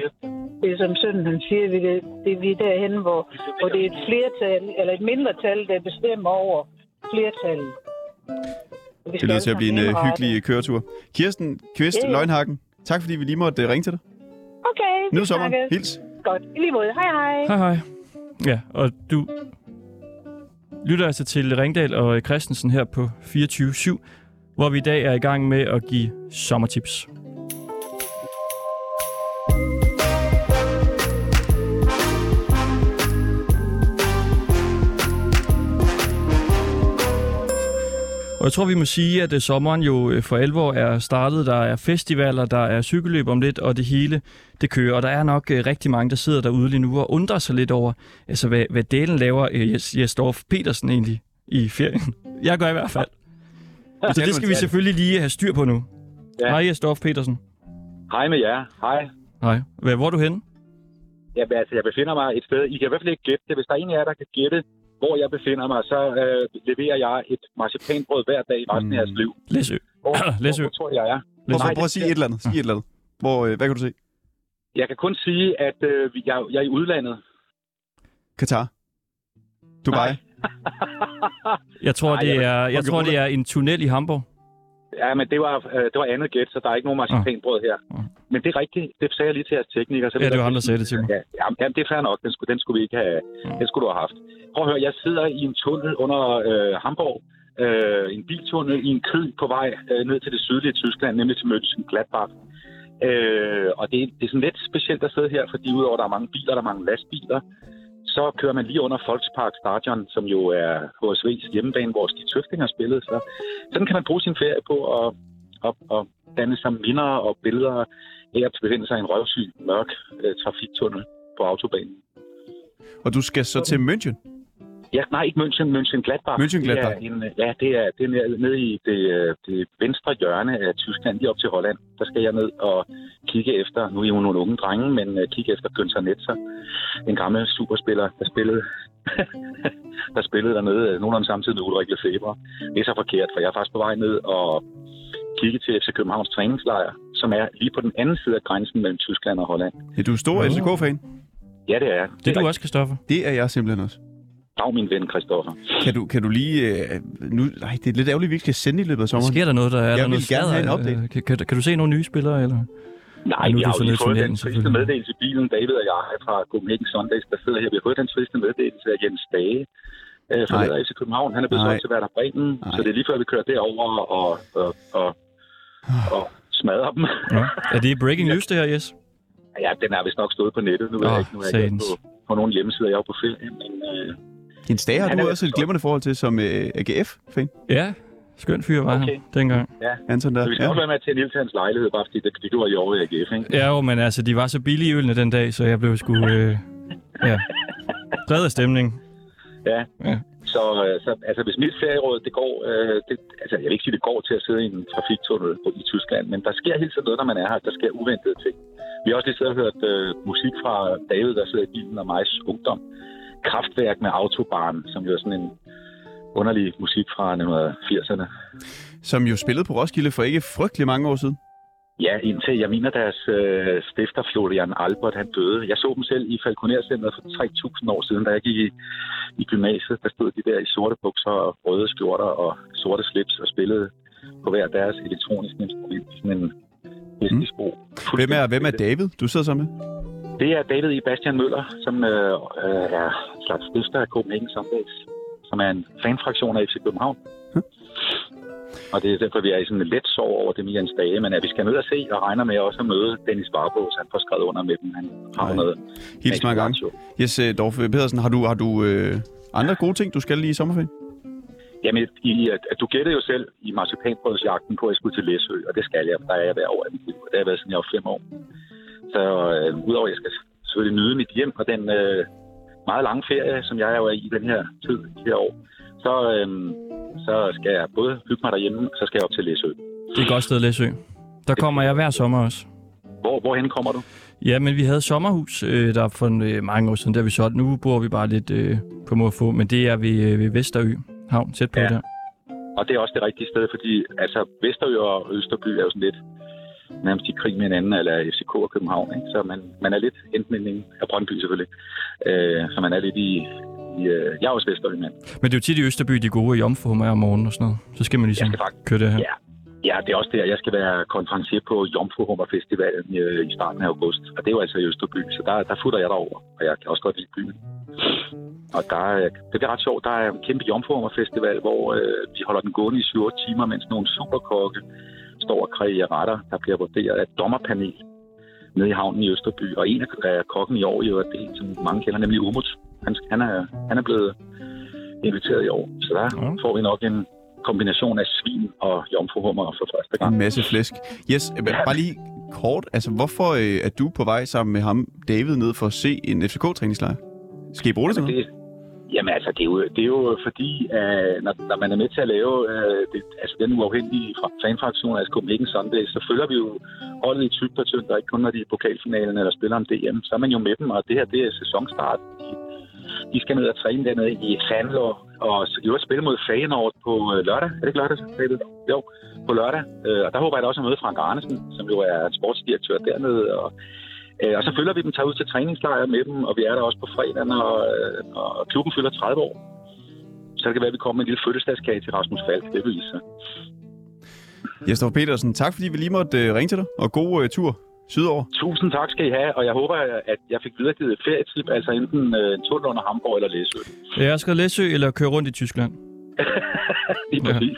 det er som sønnen han siger, vi det, det er vi er derhen, hvor, hvor det er et flertal, eller et mindretal, der bestemmer over flertallet. Det lyder til at blive en indrette. hyggelig øh, køretur. Kirsten Kvist Ja. Løgnhagen, tak fordi vi lige måtte øh, ringe til dig. Okay, sommeren. snakkes. Hils. Godt. I lige måde. Hej hej. Hej, hej. Ja, og du lytter altså til Ringdal og Christensen her på 24-7, hvor vi i dag er i gang med at give sommertips. Og jeg tror, vi må sige, at øh, sommeren jo øh, for alvor er startet. Der er festivaler, der er cykelløb om lidt, og det hele det kører. Og der er nok øh, rigtig mange, der sidder derude lige nu og undrer sig lidt over, altså, hvad, hvad delen laver Jes- Jesdorf Petersen egentlig i ferien. [LAUGHS] Jeg gør i hvert fald. Så det skal vi selvfølgelig lige have styr på nu. Ja. Hej Jesdorf Petersen. Hej med jer. Hej. Hej. Hvad- Hvor er du henne? Ja, men altså, jeg befinder mig et sted. I kan i hvert fald ikke gætte det. Hvis der er en af jer, der kan gætte, hvor jeg befinder mig, så øh, leverer jeg et marcipanbrød hver dag i resten af jeres liv. Læsø. [CLEARS THROAT] Hvor, Læsø. hvor tror jeg, jeg er? Prøv, Nej, prøv at sige et eller andet. Sig et eller andet. Hvor, øh, hvad kan du se? Jeg kan kun sige, at øh, vi- jeg, jeg er i udlandet. Katar. Dubai. Nej. [LAUGHS] Jeg tror, Nej, det jeg- er, jeg Okay, tror, det er en tunnel i Hamburg. Ja, men det var, øh, det var andet gæt, så der er ikke nogen marcipanbrød her. Ah. Men det er rigtigt. Det sagde jeg lige til jeres tekniker. Så Ja, det var ham, der sagde det til mig. Ja, jamen, det er fair nok. Den skulle, den skulle vi ikke have. Den skulle du have haft. Prøv at høre, jeg sidder i en tunnel under øh, Hamburg. Øh, en biltunnel i en krig på vej øh, ned til det sydlige Tyskland, nemlig til Mönchengladbach. Øh, og det, det er sådan lidt specielt at sidde her, fordi udover at der er mange biler, der er mange lastbiler, så kører man lige under Volkspark Stadion, som jo er HSV's hjemmebane, hvor de tøftinger spillede. Så sådan kan man bruge sin ferie på at, at, at danne sig minder og billeder af at befinde sig i en røvsyg, mørk øh, trafiktunnel på autobanen. Og du skal så til München. Ja, nej, ikke München, Mönchengladbach. Mönchengladbach. Det er en, øh, ja, det er, det er nede- i det, øh, det venstre hjørne af Tyskland, lige op til Holland. Der skal jeg ned og kigge efter, nu er jo nogle unge drenge, men uh, kigge efter Günther Netzer, en gammel superspiller, der spillede, [LAUGHS] der spillede dernede øh, nogenlunde samtidig med Ulrik Lefebvre. Det er så forkert, for jeg er faktisk på vej ned og kigge til FC Københavns træningslejr, som er lige på den anden side af grænsen mellem Tyskland og Holland. Ja, du er stor Nå. LCK-fan. Ja, det er. Det er du også, Christoffer. Det er jeg simpelthen også. Dag, min ven Christoffer. Kan du, kan du lige... Øh, nu, nej, det er lidt ærgerligt, at vi ikke skal sende i løbet af sommeren. Sker der noget, der er Jeg der vil noget gerne have en update. Øh, Kan, kan, kan, du se nogle nye spillere, eller? Nej, nu er vi har jo lige fået den triste selvfølgelig. meddelelse i bilen, David og jeg fra Copenhagen Sundays, der sidder her. Vi har fået den triste meddelelse af Jens Dage øh, fra Nej. Leder FC København. Han er blevet solgt til Werder Bremen, Nej. så det er lige før, vi kører derover og, og, og, og smadrer dem. Ja. Er det breaking [LAUGHS] news, det her, Jes? ja, den er vist nok stået på nettet. Nu ved Åh, jeg ikke, nu er jeg på, på nogle hjemmesider. Jeg er jo på ferie, men øh, Din Stage har du er- også et glimrende forhold til som øh, AGF-fan. Ja, skøn fyr var Okay. han dengang. Anton der. så vi skal Ja. være med til Nils hans lejlighed, bare fordi det, det var i år i AGF, ikke? Ja, jo, men altså, de var så billige ølene den dag, så jeg blev sgu... Øh, ja, reddet af stemning. Ja. Ja. Så, øh, så altså, hvis mit ferieråd, det går, øh, det, altså, jeg vil ikke sige, det går til at sidde i en trafiktunnel på- i Tyskland, men der sker hele tiden noget, når man er her. Der sker uventede ting. Vi har også lige siddet og hørt øh, musik fra David, der sidder i bilen, og migs ungdom. Kraftværk med Autobahn, som jo er sådan en underlig musik fra 1980'erne. Som jo spillede på Roskilde for ikke frygtelig mange år siden. Ja, indtil jeg mener, deres øh, stifter Florian Albert, han døde. Jeg så dem selv i Falconer-centret for 3.000 år siden, da jeg gik i, i gymnasiet. Der stod de der i sorte bukser og røde skjorter og sorte slips og spillede på hver deres elektroniske instrument sådan en hestesbro. Hvem er, hvem er David, du sidder sammen med? Det er David i Bastian Møller, som øh, øh, er en slags stifter af Copenhagen Sundays, som er en fanfraktion af FC København. Og det er derfor, vi er i sådan en let sorg over det Jens Dage, men at vi skal ned og se og regner med også at møde Dennis Varbos. Han får skrevet under med dem. Han har Nej. noget. Hils mange gange. Yes, øh, Dorf Pedersen, har du, har du øh, andre gode ting, du skal lige i sommerferien? Jamen, i, at, at du gættede jo selv i marcipanbrødsjagten på, at jeg skulle til Læsø, og det skal jeg, for der er jeg hver år af mit liv, og det har jeg været siden jeg var fem år. Så øh, udover at jeg skal selvfølgelig nyde mit hjem og den øh, meget lange ferie, som jeg jo er i den her tid, de her år, så, øh, så skal jeg både hygge mig derhjemme, og så skal jeg op til Læsø. Det er et godt sted, Læsø. Der kommer jeg hver sommer også. Hvor, hvorhen kommer du? Ja, men vi havde sommerhus øh, der for øh, mange år siden, der vi solgt. Nu bor vi bare lidt øh, på må få, men det er ved, øh, ved Vesterø havn, tæt på ja. der. Og det er også det rigtige sted, fordi altså, Vesterø og Østerby er jo sådan lidt nærmest i krig med hinanden, eller FCK og København. Ikke? Så man, man er lidt enten en af Brøndby selvfølgelig. Øh, så man er lidt i... i øh, jeg er også Vesterø, mand. Men det er jo tit i Østerby, de gode i omformer om morgenen og sådan noget. Så skal man ligesom Jeg skal faktisk- køre det her. Ja. Ja, det er også der. Jeg skal være konferencier på Jomfruhummer Festivalen øh, i starten af august. Og det er jo altså i Østerby, så der, der futter jeg derover. Og jeg kan også godt lide byen. Og der, er- det bliver ret sjovt. Der er en kæmpe Jomfruhummer Festival, hvor øh, vi holder den gående i 7 timer, mens nogle superkokke står og kræver retter, der bliver vurderet af et dommerpanel nede i havnen i Østerby. Og en af kokken i år, jo, det er en, som mange kender, nemlig Umut. Han, han, er, han er blevet inviteret i år. Så der Ja. får vi nok en kombination af svin og jomfruhummer for første gang. En masse flæsk. Yes, øh, bare lige kort. Altså, hvorfor øh, er du på vej sammen med ham, David, ned for at se en FCK-træningslejr? Skal I bruge det til noget? det, Jamen altså, det er jo, det er jo fordi, at når, når man er med til at lave øh, det, altså den uafhængige fra- fanfraktion altså Copenhagen Sunday, så følger vi jo holdet i tyk og tyndt, og ikke kun når de er i pokalfinalen eller spiller om DM. Så er man jo med dem, og det her det er sæsonstart. De, de skal ned og træne dernede i Sandler, og så de vil spille mod Feyenoord på øh, lørdag. Er det ikke lørdag? David? Jo, på lørdag. Øh, og der håber jeg da også at møde Frank Arnesen, som jo er sportsdirektør dernede, og Øh, og så følger vi dem, tager ud til træningslejre med dem, og vi er der også på fredag, når, øh, når klubben fylder 30 år. Så det kan være, at vi kommer med en lille fødselsdagskage til Rasmus Falk. Det vil sig. Jesper Petersen, tak fordi vi lige måtte øh, ringe til dig, og god øh, tur sydover. Tusind tak skal I have, og jeg håber, at jeg fik videregivet et ferietip, altså enten øh, en tunnel under Hamburg eller Læsø. Jeg skrevet Læsø eller køre rundt i Tyskland. [LAUGHS] Lige Ja. præcis.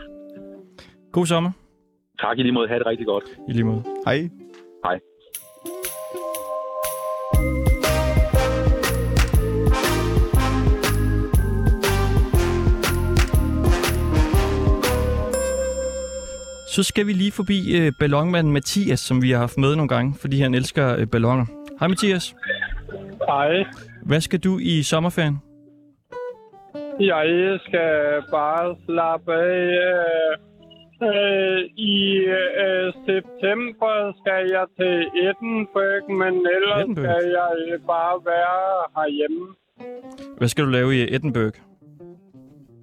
God sommer. Tak i lige måde. Ha' det rigtig godt. I lige måde. Hej. Hej. Så skal vi lige forbi øh, ballonmanden Mathias, som vi har haft med nogle gange, fordi han elsker øh, balloner. Hej Mathias. Hej. Hvad skal du i sommerferien? Jeg skal bare slappe af. Øh, I øh, september skal jeg til Edinburgh, men ellers Edinburgh? skal jeg bare være herhjemme. Hvad skal du lave i Edinburgh?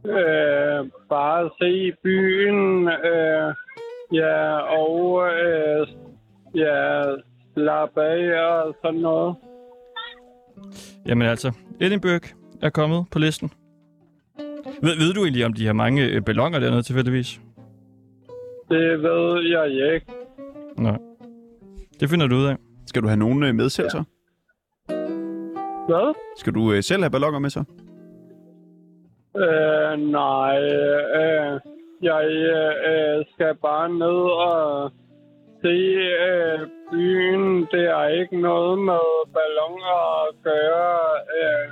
Øh, bare se byen. Øh, ja, og øh, ja, slappe af og sådan noget. Jamen altså, Edinburgh er kommet på listen. Ved, ved du egentlig, om de har mange øh, ballonger dernede tilfældigvis? Det ved jeg ikke. Nej. Det finder du ud af. Skal du have nogen øh, med selv så? Hvad? Skal du øh, selv have ballonger med så? Øh, nej, øh, jeg øh, skal bare ned og se øh, byen. Det er ikke noget med ballonger at gøre. Øh,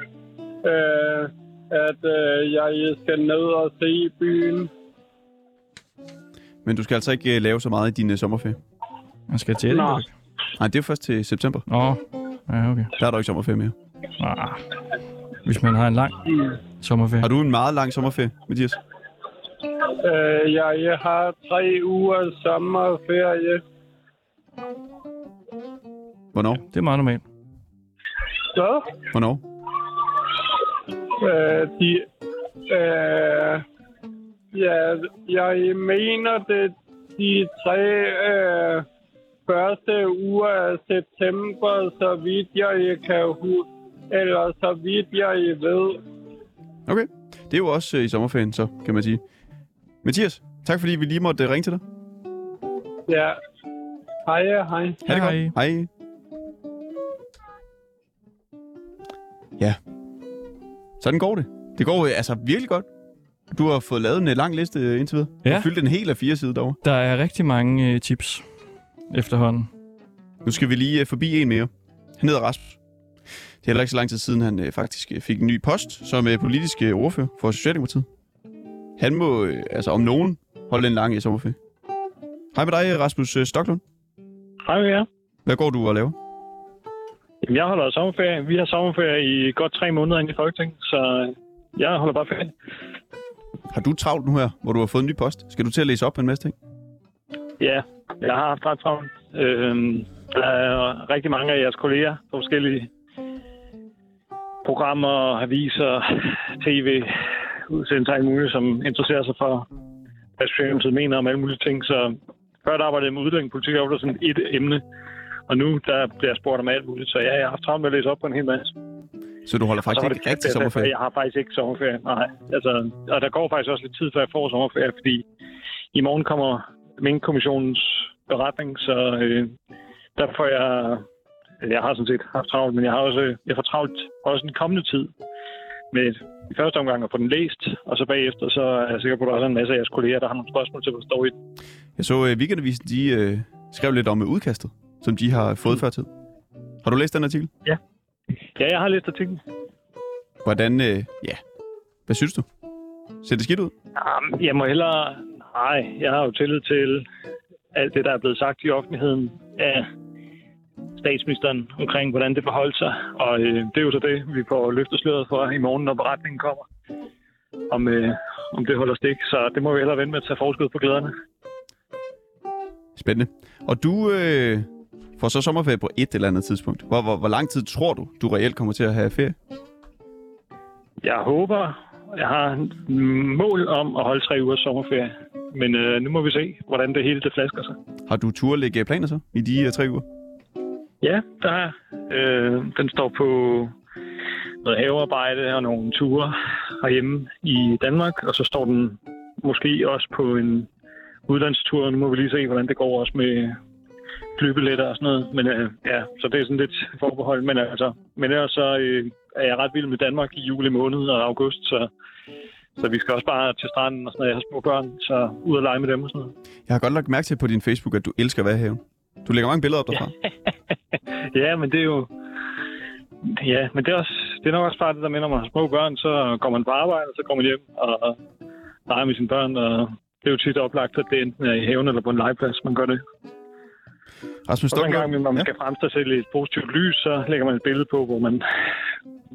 øh, at øh, jeg skal ned og se byen. Men du skal altså ikke øh, lave så meget i din øh, sommerferie? Man skal til Edinburgh. Nej, det er først til september. Nå, ja, okay. Der er der ikke sommerferie mere. Ah, hvis man har en lang sommerferie. Har du en meget lang sommerferie, Mathias? Øh, jeg har tre uger sommerferie. Hvornår? Det er meget normalt. Så Hvornår? Øh, de, øh, ja, jeg mener det de tre øh, første uger af september, så vidt jeg kan huske, eller så vidt jeg ved. Okay. Det er jo også øh, i sommerferien, så kan man sige. Mathias, tak fordi vi lige måtte øh, ringe til dig. Ja. Hej, hej. Ha' det Hej. godt. Hej. Ja. Sådan går det. Det går øh, altså virkelig godt. Du har fået lavet en øh, lang liste indtil videre. Du Ja. har fyldt en hel af fire sider derovre. Der er rigtig mange øh, tips efterhånden. Nu skal vi lige øh, forbi en mere. Han hedder Rasmus. Det er heller ikke så lang tid siden, han øh, faktisk fik en ny post som øh, politisk øh, ordfører for Socialdemokratiet. Han må, øh, altså om nogen, holde en lang øh, sommerferie. Hej med dig, Rasmus øh, Stoklund. Hej med jer. Hvad går du og laver? Jamen, jeg holder sommerferie. Vi har sommerferie i godt tre måneder inde i Folketinget, så jeg holder bare ferie. Har du travlt nu her, hvor du har fået en ny post? Skal du til at læse op en masse ting? Ja, jeg har haft ret travlt. Øhm, der er rigtig mange af jeres kolleger på forskellige programmer, aviser, tv, udsendelser alt muligt, som interesserer sig for, hvad Socialdemokratiet mener om alle mulige ting. Så før der arbejdede jeg med udlændingepolitik, var der sådan et emne. Og nu der bliver jeg spurgt om alt muligt, så ja, jeg har haft travlt med at læse op på en hel masse. Så du holder faktisk ikke rigtig sommerferie? Jeg har faktisk ikke sommerferie, nej. Altså, og der går faktisk også lidt tid, før jeg får sommerferie, fordi i morgen kommer Mink-kommissionens beretning, så øh, der får jeg... Jeg har sådan set haft travlt, men jeg har også jeg får travlt også den kommende tid med i første omgang at få den læst, og så bagefter, så er jeg sikker på, at der er en masse af jeres kolleger, der har nogle spørgsmål til, hvad der står i den. Jeg så uh, Weekendavisen, de uh, skrev lidt om uh, udkastet, som de har fået før tid. Har du læst den artikel? Ja, jeg har læst artiklen. Hvordan, uh, ja, hvad synes du? Ser det skidt ud? Jamen, jeg må hellere... Nej, jeg har jo tillid til alt det, der er blevet sagt i offentligheden af statsministeren omkring, hvordan det forholdt sig. Og øh, det er jo så det, vi får løftet sløret for i morgen, når beretningen kommer. Om, øh, om det holder stik. Så det må vi hellere vente med at tage forskud på glæderne. Spændende. Og du øh, får så sommerferie på et eller andet tidspunkt. Hvor, hvor, hvor lang tid tror du, du reelt kommer til at have ferie? Jeg håber, jeg har mål om at holde tre ugers sommerferie. Men øh, nu må vi se, hvordan det hele det flasker sig. Har du tur lægge planer så i de uh, tre uger? Ja, der er. Øh, den står på noget havearbejde og nogle ture herhjemme i Danmark. Og så står den måske også på en udlandstur. Nu må vi lige se, hvordan det går også med flybilletter og sådan noget. Men øh, ja, så det er sådan lidt forbehold. Men altså, men ellers så øh, er jeg ret vild med Danmark i juli måned og august, så, så vi skal også bare til stranden og sådan noget. Jeg har små børn, så ud og lege med dem og sådan noget. Jeg har godt lagt mærke til på din Facebook, at du elsker at være i haven. Du lægger mange billeder op derfra. [LAUGHS] Ja, men det er jo... Ja, men det er, også, det er nok også bare det der med, når man har små børn, så går man på arbejde, og så kommer man hjem og leger med sine børn, og det er jo tit oplagt, at det enten er i haven eller på en legeplads, man gør det. Rasmus Og Stoklund, gang, når man ja. skal fremstille sig i et positivt lys, så lægger man et billede på, hvor man,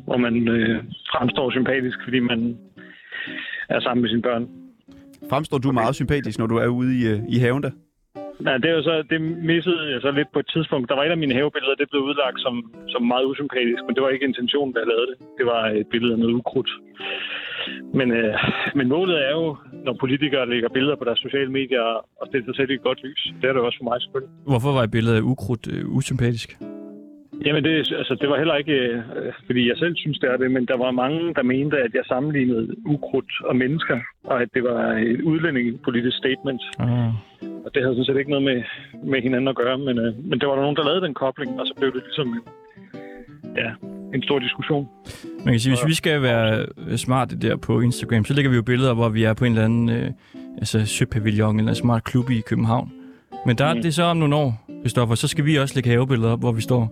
hvor man øh, fremstår sympatisk, fordi man er sammen med sine børn. fremstår du meget sympatisk, når du er ude i, uh, i haven der? Ja, det er jo så, det missede jeg så lidt på et tidspunkt. Der var et af mine havebilleder, det blev udlagt som, som meget usympatisk, men det var ikke intentionen, da jeg lavede det. Det var et billede af noget ukrudt. Men, øh, men målet er jo, når politikere lægger billeder på deres sociale medier og stiller sig selv i et godt lys. Det er det også for mig selvfølgelig. Hvorfor var et billede af ukrudt øh, usympatisk? Jamen, det, altså, det var heller ikke, øh, fordi jeg selv synes, det er det, men der var mange, der mente, at jeg sammenlignede ukrudt og mennesker, og at det var et udlændingepolitisk statement. Ah. Og det havde sådan set ikke noget med, med hinanden at gøre, men, øh, men der var der nogen, der lavede den kobling, og så blev det ligesom ja, en stor diskussion. Man kan sige, hvis vi skal være smarte der på Instagram, så lægger vi jo billeder, hvor vi er på en eller anden øh, altså søpavillon eller en smart klub i København. Men der er Mm. det så om nogle år, Christoffer, så skal vi også lægge havebilleder op, hvor vi står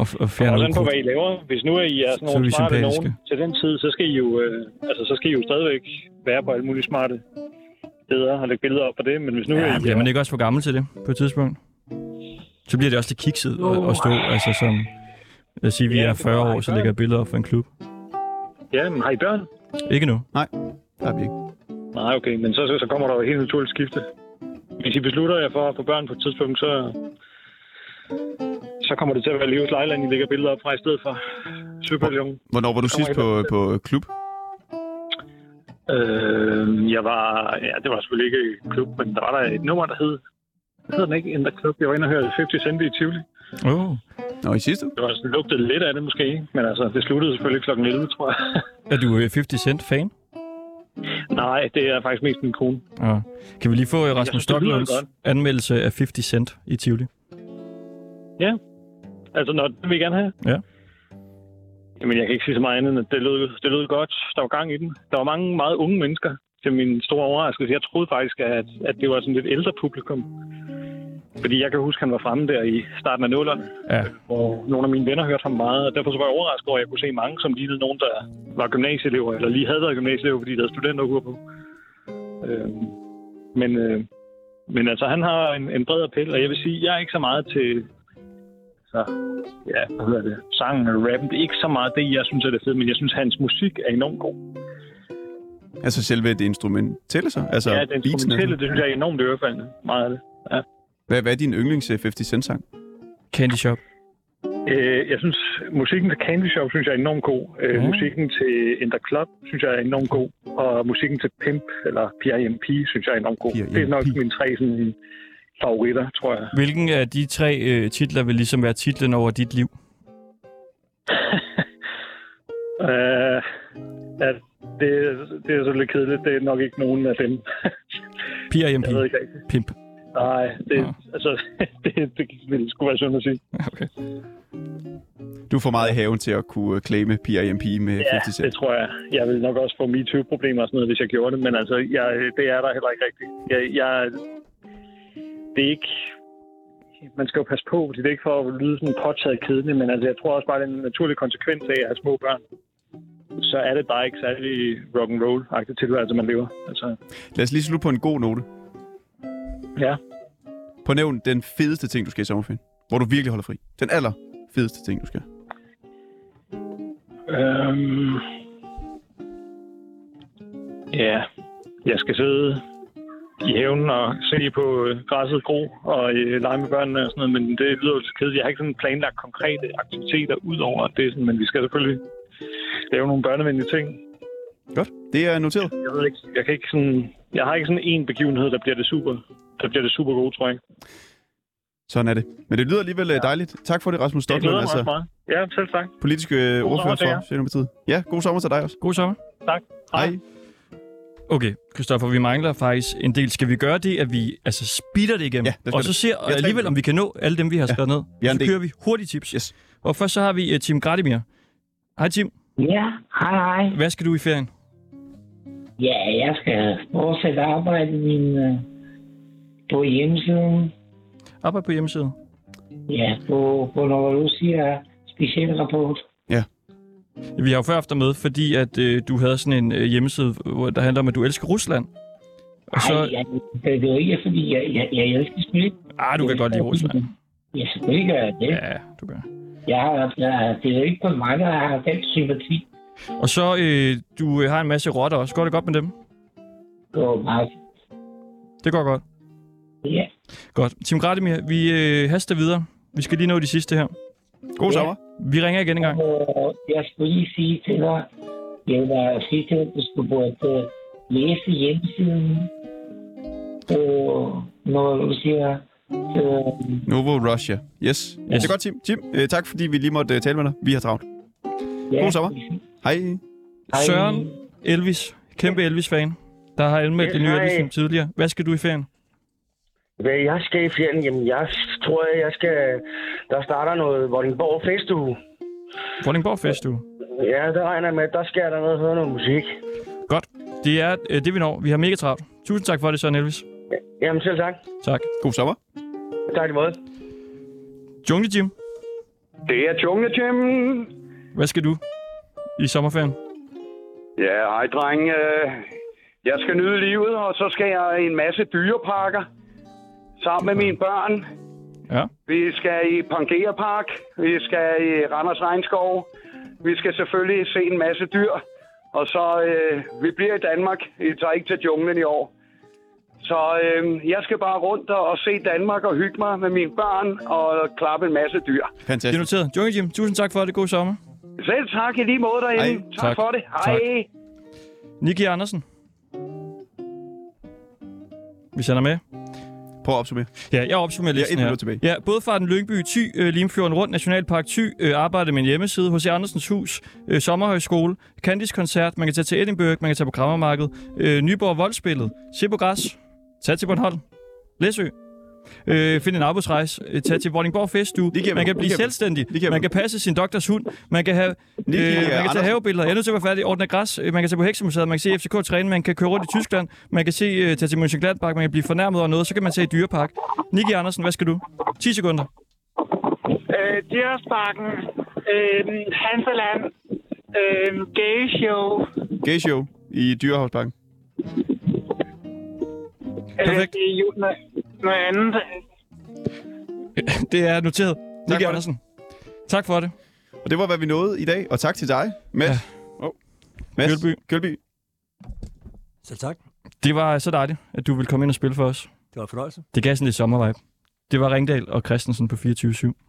og, og Og fjerner sådan på, ukrudt. hvad I laver. Hvis nu er I er Så sådan er nogle smarte nogen til den tid, så skal I jo, øh, altså, så skal I jo stadigvæk være på alle mulige smarte steder og lægge billeder op på det. Men hvis nu er Ja, I bliver man ikke også for gammel til det på et tidspunkt? Så bliver det også lidt kikset at, at stå, altså som... Lad os sige, vi Ja, er det 40 var år, så lægger jeg billeder op for en klub. Ja, men har I børn? Ikke nu. Der er vi ikke. Nej, okay, men så, så, så kommer der jo et helt naturligt skifte. Hvis I beslutter jer for at få børn på et tidspunkt, så, så kommer det til at være Leos Lejland, I lægger billeder op fra i stedet for Søpavillon. Hvornår var du sidst på, der? på klub? Øh, jeg var, ja, det var selvfølgelig ikke klub, men der var der et nummer, der hed, hedder den ikke, Ender Club. Jeg var inde og hørte 50 Cent i Tivoli. Oh. Nå, i sidste? Det var sådan, lugtede lidt af det måske, men altså, det sluttede selvfølgelig klokken 11, tror jeg. Er du øh, 50 Cent fan? Nej, det er faktisk mest min kone. Ja. Kan vi lige få øh, Rasmus Stocklunds anmeldelse af 50 Cent i Tivoli? Altså, når det vil jeg gerne have. Ja. Jamen, jeg kan ikke sige så meget andet, end at det lød, det lød godt. Der var gang i den. Der var mange meget unge mennesker, til min store overraskelse. Jeg troede faktisk, at, at det var sådan lidt ældre publikum. Fordi jeg kan huske, at han var fremme der i starten af nullerne, Ja. hvor nogle af mine venner hørte ham meget. Og derfor så var jeg overrasket over, at jeg kunne se mange, som lignede nogen, der var gymnasieelever, eller lige havde været gymnasieelever, fordi de havde studenteruger på. Øhm, men, øh, men altså, han har en, en bred appel, og jeg vil sige, jeg er ikke så meget til så, ja, hvad hedder det, sangen og rappen. Det er ikke så meget det, jeg synes er det fede, men jeg synes, hans musik er enormt god. Altså selve det instrumentelle så? Altså ja, det instrumentelle, det synes jeg er enormt ørefaldende. Meget af det. Ja. Hvad, hvad er din yndlings øh, 50 Cent sang? Candy Shop. Øh, jeg synes, musikken til Candy Shop, synes jeg er enormt god. Øh. Musikken til In The Club, synes jeg er enormt god. Og musikken til Pimp, eller P.I.M.P., synes jeg er enormt god. P.I.M.P.. Det er nok mine tre sådan, favoritter, tror jeg. Hvilken af de tre øh, titler vil ligesom være titlen over dit liv? [LAUGHS] Øh, ja, det, det er så lidt kedeligt. Det er nok ikke nogen af dem. [LAUGHS] P.I.M.P. Pimp. Nej, det, Nå. altså, [LAUGHS] det, det ville sgu være synd at sige. Okay. Du får meget i haven til at kunne øh, claime P.I.M.P. med Ja, 50 Cent. det tror jeg. Jeg vil nok også få MeToo-problemer og sådan noget, hvis jeg gjorde det, men altså, jeg, det er der heller ikke rigtigt. Jeg, jeg, det er ikke... Man skal jo passe på, fordi det er ikke for at lyde sådan påtaget kedeligt, men altså, jeg tror også bare, det er en naturlig konsekvens af at have små børn. Så er det bare ikke særlig rock and roll-agtigt tilværelse, man lever. Altså, Lad os lige slutte på en god note. ja. På nævn den fedeste ting, du skal i sommerferien. hvor du virkelig holder fri. Den aller fedeste ting, du skal. Øhm... Ja, jeg skal sidde i haven og se på øh, græsset gro og øh, lege med børnene og sådan noget, men det lyder jo kedeligt. Jeg har ikke sådan planlagt konkrete aktiviteter ud over det, sådan, men vi skal selvfølgelig lave nogle børnevenlige ting. Godt, det er noteret. Jeg ved ikke, jeg kan ikke sådan, jeg har ikke sådan en begivenhed, der bliver det super, der bliver det super gode, tror jeg. Sådan er det. Men det lyder alligevel ja. dejligt. Tak for det, Rasmus Stocklund. mig også meget. Ja, selv tak. politisk øh, ordfører for Socialdemokratiet. Ja, god sommer til dig også. God sommer. Tak. Hej. Okay, Christoffer, vi mangler faktisk en del. Skal vi gøre det, at vi altså speeder det igennem? Ja, os og så det. ser tre alligevel, om vi kan nå alle dem, vi har skrevet ned. vi har en så del. kører vi hurtige tips. Yes. Og først så har vi uh, Tim Gradimir. Hej Tim. Ja, hej hej. Hvad skal du i ferien? Ja, jeg skal fortsætte arbejde min, øh, på hjemmesiden. Arbejde på hjemmesiden. Ja, på, på når du siger speciel rapport. Vi har jo før haft dig med, fordi at øh, du havde sådan en øh, hjemmeside, hvor der handler om, at du elsker Rusland. Og så, Ej, jeg, det, er jo ikke, fordi jeg, jeg, jeg elsker spil. ah, du kan godt lide Rusland. Ja, selvfølgelig gør jeg det. Ja, du gør. Jeg har, jeg, det er jo ikke kun mig, der har den sympati. Og så, øh, du øh, har en masse rotter også. Går det godt med dem? Det går meget. Det går godt. Ja, Godt. Tim Gradimir, vi øh, haster videre. Vi skal lige nå de sidste her. God Ja. sommer. Vi ringer igen en gang. og jeg skulle lige sige til dig, jeg vil bare sige til dig, at du skulle både læse hjemmesiden, og når du siger, øh, Novo Russia. Yes. yes. Det er godt, Tim. Tim, øh, tak fordi vi lige måtte øh, tale med dig. Vi har travlt. ja, God sommer. Hej. Hej. Søren Elvis, kæmpe Elvis-fan, der har anmeldt Ja, det nye. Elvis-film tidligere. Hvad skal du i ferien? Hvad jeg skal i ferien? Jamen, jeg tror, jeg, jeg skal... Der starter noget Vordingborg Festuge. Vordingborg Fest, du. Ja, der regner jeg med, der skal der noget høre noget musik. Godt. Det er øh, det, vi når. Vi har mega travlt. Tusind tak for det, Søren Elvis. Jamen, selv tak. Tak. God sommer. Tak i måde. Jungle Jim, Det er Jungle Jim. hvad skal du i sommerferien? Ja, hej dreng. Jeg skal nyde livet, og så skal jeg en masse dyreparker sammen med mine børn. Ja. Vi skal i Pangea Park. Vi skal i Randers Regnskov. Vi skal selvfølgelig se en masse dyr. Og så, øh, vi bliver i Danmark. Vi tager ikke til junglen i år. Så øh, jeg skal bare rundt og, og se Danmark og hygge mig med mine børn og klappe en masse dyr. Det er noteret. Jungle Jim, tusind tak for det. God sommer. Selv tak i lige måde derinde. Hej. Tak, Tak. for det. Hej. Niki Andersen. Vi sender med. Prøv at opsummere. Ja, jeg opsummerer Ja, listen et her. tilbage. Ja, både fra den Lyngby, Thy, øh, Limfjorden Rundt, Nationalpark Thy, øh, arbejde med en hjemmeside, hos Andersens Hus, øh, Sommerhøjskole, Candice Koncert, man kan tage til Edinburgh, man kan tage på Krammermarkedet, øh, Nyborg Voldspillet, se på græs, tag til Bornholm, Læsø, øh, find en arbejdsrejse, øh, tag til Vordingborg Feststue, man vi. kan blive selvstændig, man vi. kan passe sin doktors hund, man kan have, øh, man kan tage Andersen. havebilleder, jeg er nødt til at være færdig, ordne græs, øh, man kan tage på Heksemuseet, man kan se FCK træne, man kan køre rundt i Tyskland, man kan se, øh, tage til Mönchengladbach, man kan blive fornærmet over noget, så kan man tage i dyrepark. Niki Andersen, hvad skal du? 10 sekunder. Øh, Dyrsbakken, øh, Hanseland, øh, Gay Show, Gay show i Dyrehavsbakken. Perfekt. Det er jo noget, andet. [LAUGHS] Det er noteret. Niki for Andersen. Tak for det. Og det var, hvad vi nåede i dag. Og tak til dig, Mads. Ja. Oh. Mads Kølby. Kølby. Selv tak. Det var så dejligt, at du ville komme ind og spille for os. Det var en fornøjelse. Det gav sådan lidt sommervibe. Det var Ringdal og Christensen på 24-7.